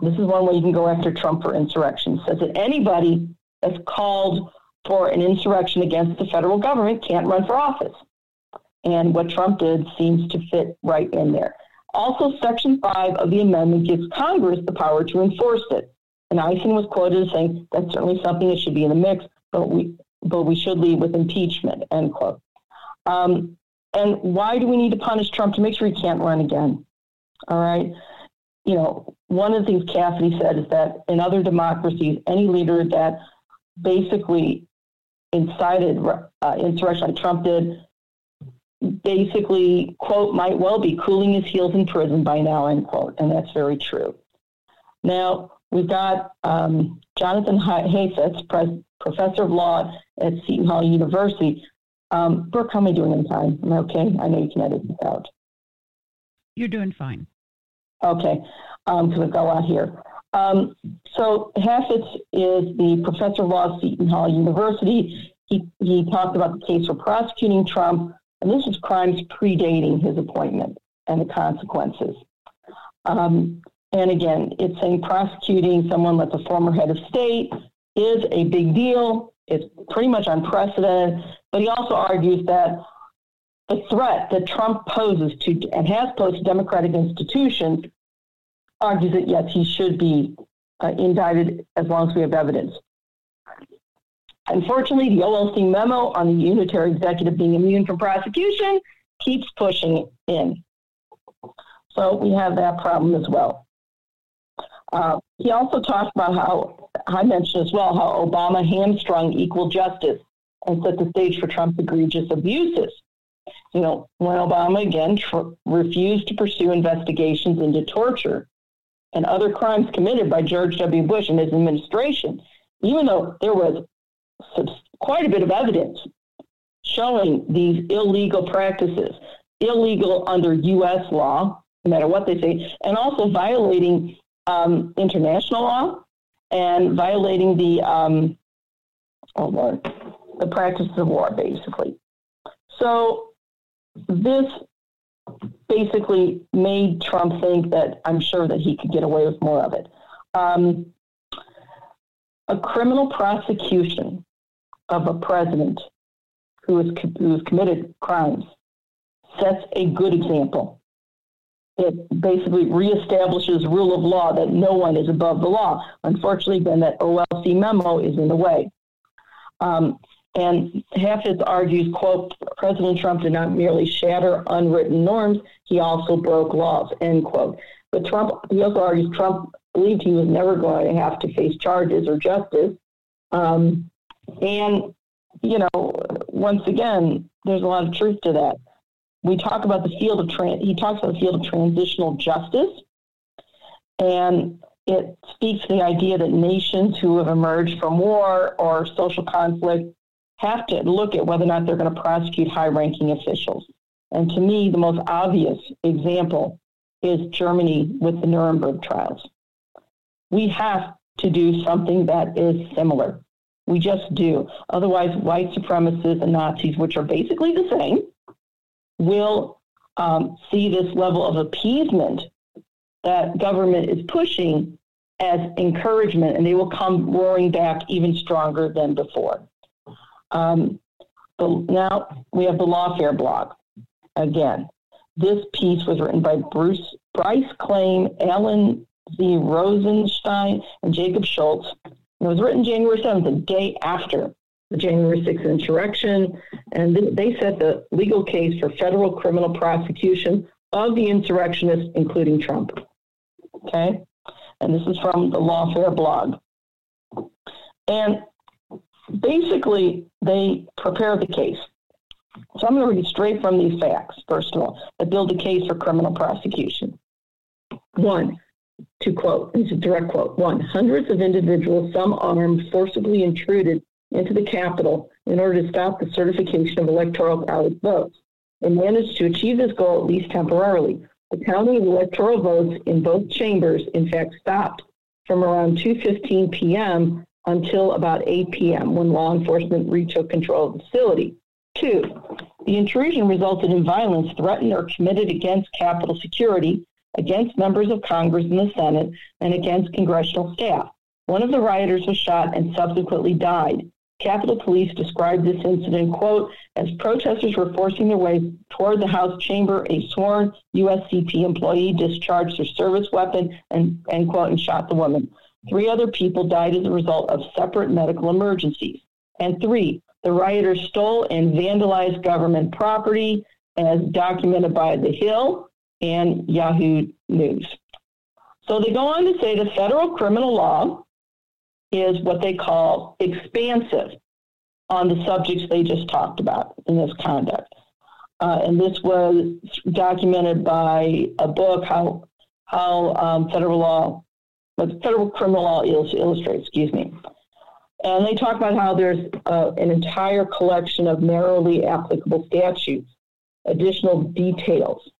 This is one way you can go after Trump for insurrection. It says that anybody that's called for an insurrection against the federal government can't run for office. And what Trump did seems to fit right in there. Also, Section 5 of the amendment gives Congress the power to enforce it. And Eisen was quoted as saying that's certainly something that should be in the mix, but we, but we should lead with impeachment, end quote. Um, and why do we need to punish Trump to make sure he can't run again? All right. you know, one of the things Cassidy said is that in other democracies, any leader that basically incited uh, insurrection like Trump did, basically, quote, might well be cooling his heels in prison by now, end quote. And that's very true. Now, we've got um, Jonathan pres- professor of law at Seton Hall University. Um, Brook, how am I doing in time? Am I okay? I know you can edit this out. You're doing fine. Okay, because um, we've got a lot here. Um, so Hafetz is the professor of law at Seton Hall University. He, he talked about the case for prosecuting Trump, and this is crimes predating his appointment and the consequences. Um, and again, it's saying prosecuting someone that's a former head of state is a big deal. It's pretty much unprecedented. But he also argues that the threat that Trump poses to and has posed to democratic institutions argues that yes, he should be uh, indicted as long as we have evidence. Unfortunately, the OLC memo on the unitary executive being immune from prosecution keeps pushing in. So we have that problem as well. Uh, he also talked about how, I mentioned as well, how Obama hamstrung equal justice and set the stage for Trump's egregious abuses you know, when Obama again tr- refused to pursue investigations into torture and other crimes committed by George W. Bush and his administration, even though there was quite a bit of evidence showing these illegal practices, illegal under U.S. law, no matter what they say, and also violating um, international law and violating the um, oh Lord, the practices of war, basically. So this basically made Trump think that I'm sure that he could get away with more of it. Um, a criminal prosecution of a president who has, who has committed crimes sets a good example. It basically reestablishes rule of law that no one is above the law. Unfortunately, then that OLC memo is in the way. Um, and Hafetz argues, quote, President Trump did not merely shatter unwritten norms, he also broke laws, end quote. But Trump, he also argues Trump believed he was never going to have to face charges or justice. Um, and, you know, once again, there's a lot of truth to that. We talk about the field of, trans. he talks about the field of transitional justice. And it speaks to the idea that nations who have emerged from war or social conflict have to look at whether or not they're going to prosecute high ranking officials. And to me, the most obvious example is Germany with the Nuremberg trials. We have to do something that is similar. We just do. Otherwise, white supremacists and Nazis, which are basically the same, will um, see this level of appeasement that government is pushing as encouragement, and they will come roaring back even stronger than before. Um, now we have the Lawfare blog. Again, this piece was written by Bruce Bryce Klehm, Alan Z. Rozenshtein, and Jacob Schulz. It was written January 7th, the day after the January 6th insurrection, and they set the legal case for federal criminal prosecution of the insurrectionists, including Trump. Okay? And this is from the Lawfare blog. And basically, they prepare the case. So I'm going to read straight from these facts, first of all, that build a case for criminal prosecution. One, to quote, it's a direct quote, one, hundreds of individuals, some armed, forcibly intruded into the Capitol in order to stop the certification of electoral college votes. and managed to achieve this goal, at least temporarily. The counting of electoral votes in both chambers, in fact, stopped from around 2.15 p.m until about 8 p.m. when law enforcement retook control of the facility. Two, the intrusion resulted in violence threatened or committed against Capitol security, against members of Congress and the Senate, and against congressional staff. One of the rioters was shot and subsequently died. Capitol Police described this incident, quote, as protesters were forcing their way toward the House chamber, a sworn USCP employee discharged their service weapon and, end quote, and shot the woman. Three other people died as a result of separate medical emergencies. And three, the rioters stole and vandalized government property as documented by The Hill and Yahoo News. So they go on to say the federal criminal law is what they call expansive on the subjects they just talked about in this conduct. Uh, and this was documented by a book, how how um, federal law, what federal criminal law illustrates, excuse me. And they talk about how there's uh, an entire collection of narrowly applicable statutes, additional details.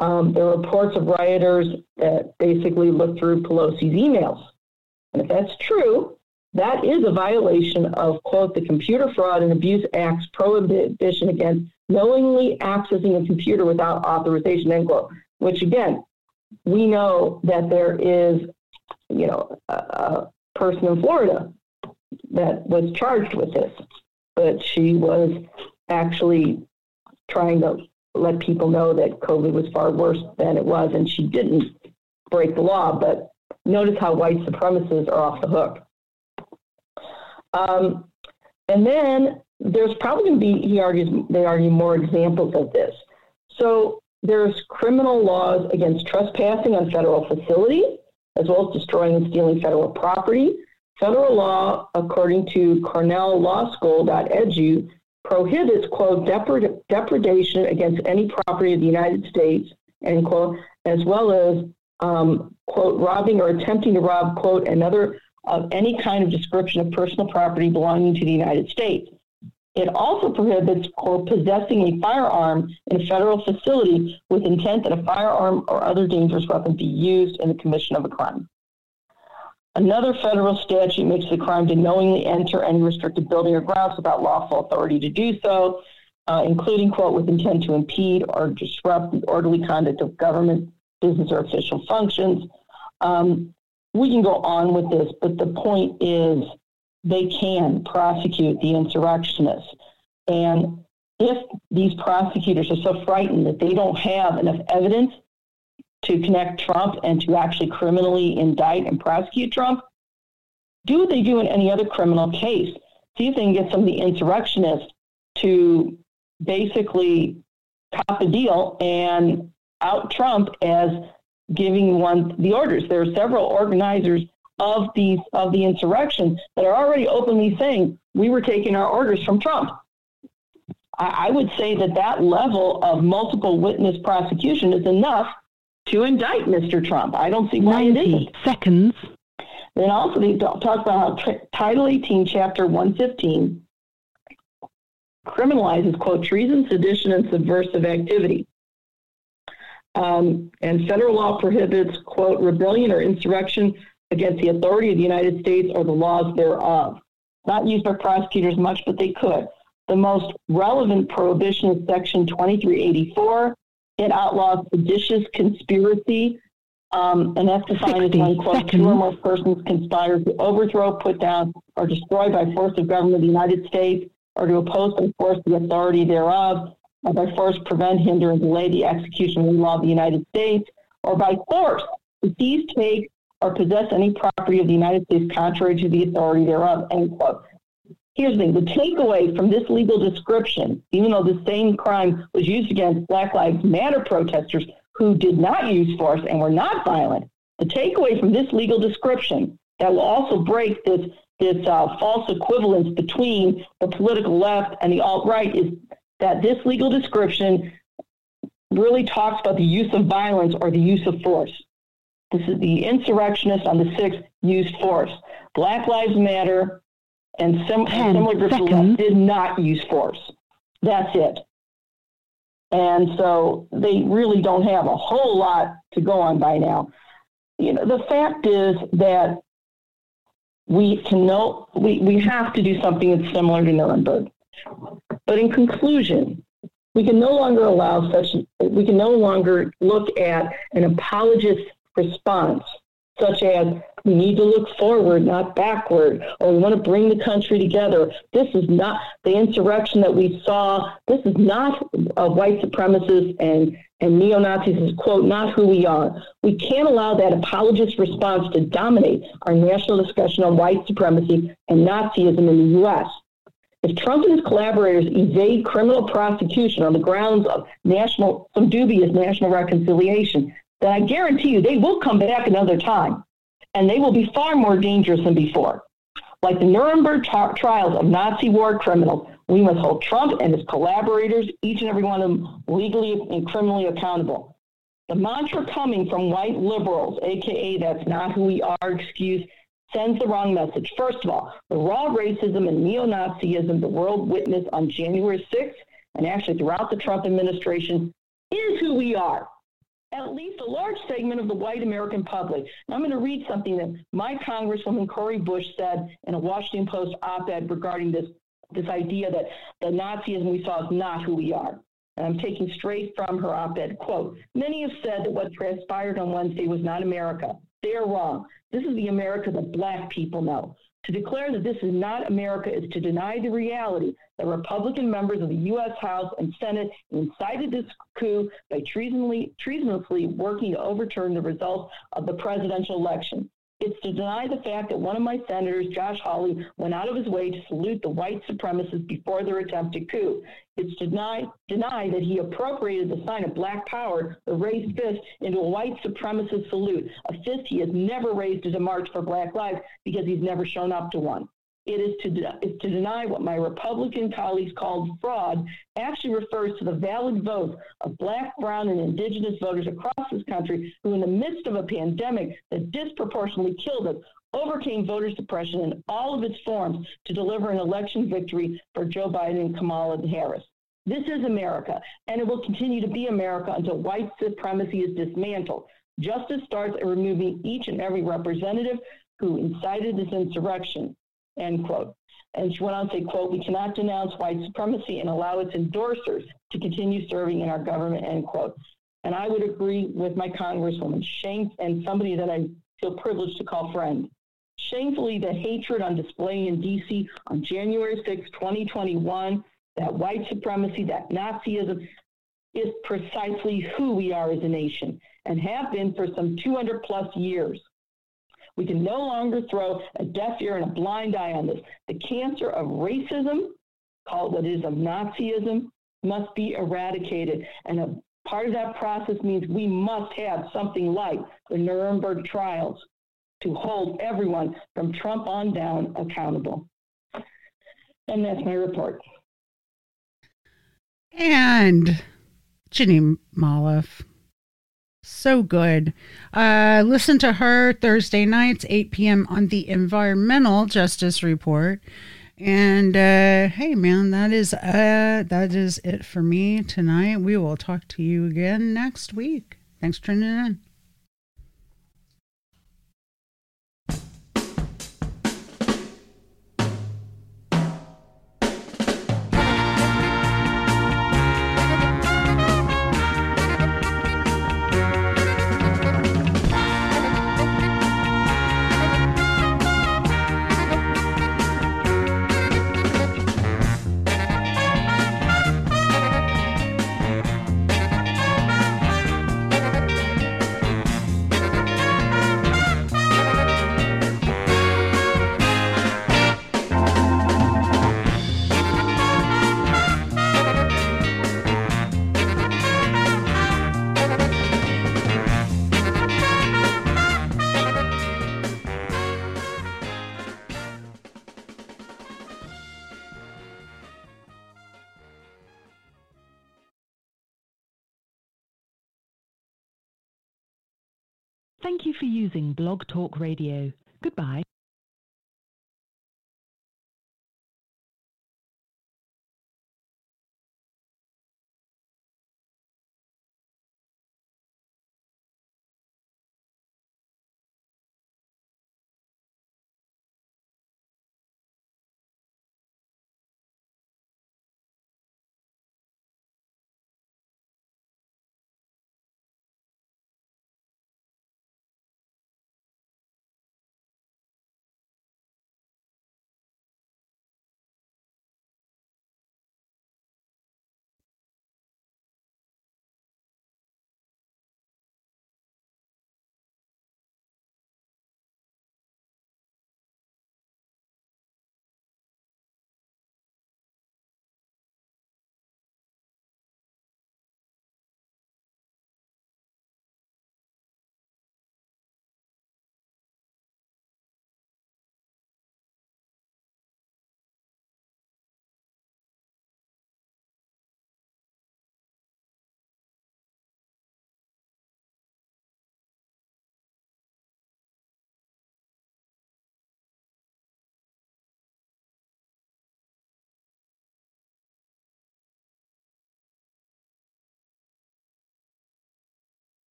Um, there are reports of rioters that basically look through Pelosi's emails. And if that's true, that is a violation of, quote, the Computer Fraud and Abuse Act's prohibition against knowingly accessing a computer without authorization, end quote, which again, we know that there is, you know, a, a person in Florida that was charged with this, but she was actually trying to let people know that COVID was far worse than it was, and she didn't break the law. But notice how white supremacists are off the hook. Um, and then there's probably going to be, he argues, they argue more examples of this. So there's criminal laws against trespassing on federal facilities, as well as destroying and stealing federal property. Federal law, according to Cornell Law School.edu, prohibits, quote, depred- depredation against any property of the United States, end quote, as well as, um, quote, robbing or attempting to rob, quote, another of any kind of description of personal property belonging to the United States. It also prohibits or possessing a firearm in a federal facility with intent that a firearm or other dangerous weapon be used in the commission of a crime. Another federal statute makes the crime to knowingly enter any restricted building or grounds without lawful authority to do so, uh, including, quote, with intent to impede or disrupt the orderly conduct of government, business, or official functions. Um, we can go on with this, but the point is they can prosecute the insurrectionists. And if these prosecutors are so frightened that they don't have enough evidence to connect Trump and to actually criminally indict and prosecute Trump, do what they do in any other criminal case. See if they can get some of the insurrectionists to basically top the deal and out Trump as giving one the orders. There are several organizers of these of the insurrection that are already openly saying we were taking our orders from Trump. I, I would say that that level of multiple witness prosecution is enough to indict Mr. Trump. I don't see why it isn't. seconds. Then also they talk about how Title 18, Chapter 115 criminalizes, quote, treason, sedition, and subversive activity. Um, and federal law prohibits, quote, rebellion or insurrection against the authority of the United States or the laws thereof. Not used by prosecutors much, but they could. The most relevant prohibition is Section 2384. It outlaws seditious conspiracy, um, and that's defined as when, quote, two or more persons conspire to overthrow, put down, or destroy by force of government of the United States, or to oppose by force the authority thereof, or by force prevent, hinder, and delay the execution of the law of the United States, or by force to seize, take, or possess any property of the United States contrary to the authority thereof, end quote. Here's the thing, the takeaway from this legal description, even though the same crime was used against Black Lives Matter protesters who did not use force and were not violent, the takeaway from this legal description that will also break this this uh, false equivalence between the political left and the alt right is that this legal description really talks about the use of violence or the use of force. This is the insurrectionists on the 6th used force. Black Lives Matter and sim- similar groups did not use force. That's it. And so they really don't have a whole lot to go on by now. You know, the fact is that we can know we, we have to do something that's similar to Nuremberg. But in conclusion, we can no longer allow such, we can no longer look at an apologist response, such as we need to look forward, not backward, or we want to bring the country together. This is not the insurrection that we saw. This is not uh, white supremacists and, and neo Nazis, is quote, not who we are. We can't allow that apologist response to dominate our national discussion on white supremacy and Nazism in the U.S. If Trump and his collaborators evade criminal prosecution on the grounds of national, some dubious national reconciliation, then I guarantee you they will come back another time and they will be far more dangerous than before. Like the Nuremberg trials of Nazi war criminals, we must hold Trump and his collaborators, each and every one of them, legally and criminally accountable. The mantra coming from white liberals, aka that's not who we are excuse, sends the wrong message. First of all, the raw racism and neo Nazism the world witnessed on January 6th and actually throughout the Trump administration is who we are. At least a large segment of the white American public. Now, I'm going to read something that my Congresswoman Cori Bush said in a Washington Post op ed regarding this, this idea that the Nazism we saw is not who we are. And I'm taking straight from her op ed quote Many have said that what transpired on Wednesday was not America. They are wrong. This is the America that black people know. To declare that this is not America is to deny the reality that Republican members of the U.S. House and Senate incited this coup by treasonously working to overturn the results of the presidential election. It's to deny the fact that one of my senators, Josh Hawley, went out of his way to salute the white supremacists before their attempted coup. It's to deny, deny that he appropriated the sign of black power, the raised fist, into a white supremacist salute, a fist he has never raised as a march for black lives because he's never shown up to one. It is to, de- is to deny what my Republican colleagues called fraud actually refers to the valid votes of black, brown, and indigenous voters across this country who, in the midst of a pandemic that disproportionately killed us, overcame voter suppression in all of its forms to deliver an election victory for Joe Biden and Kamala Harris. This is America, and it will continue to be America until white supremacy is dismantled. Justice starts at removing each and every representative who incited this insurrection end quote. And she went on to say, quote, we cannot denounce white supremacy and allow its endorsers to continue serving in our government, end quote. And I would agree with my congresswoman, shame, and somebody that I feel privileged to call friend. Shamefully, the hatred on display in D.C. on January 6, 2021, that white supremacy, that Nazism, is precisely who we are as a nation and have been for some 200 plus years. We can no longer throw a deaf ear and a blind eye on this. The cancer of racism, call it what it is of Nazism, must be eradicated. And a part of that process means we must have something like the Nuremberg trials to hold everyone from Trump on down accountable. And that's my report. And Jeanie Molloff. So good. Uh, listen to her Thursday nights, 8 p.m. on the Environmental Justice Report. And uh, hey, man, that is uh, that is it for me tonight. We will talk to you again next week. Thanks for tuning in. Thank you for using Blog Talk Radio. Goodbye.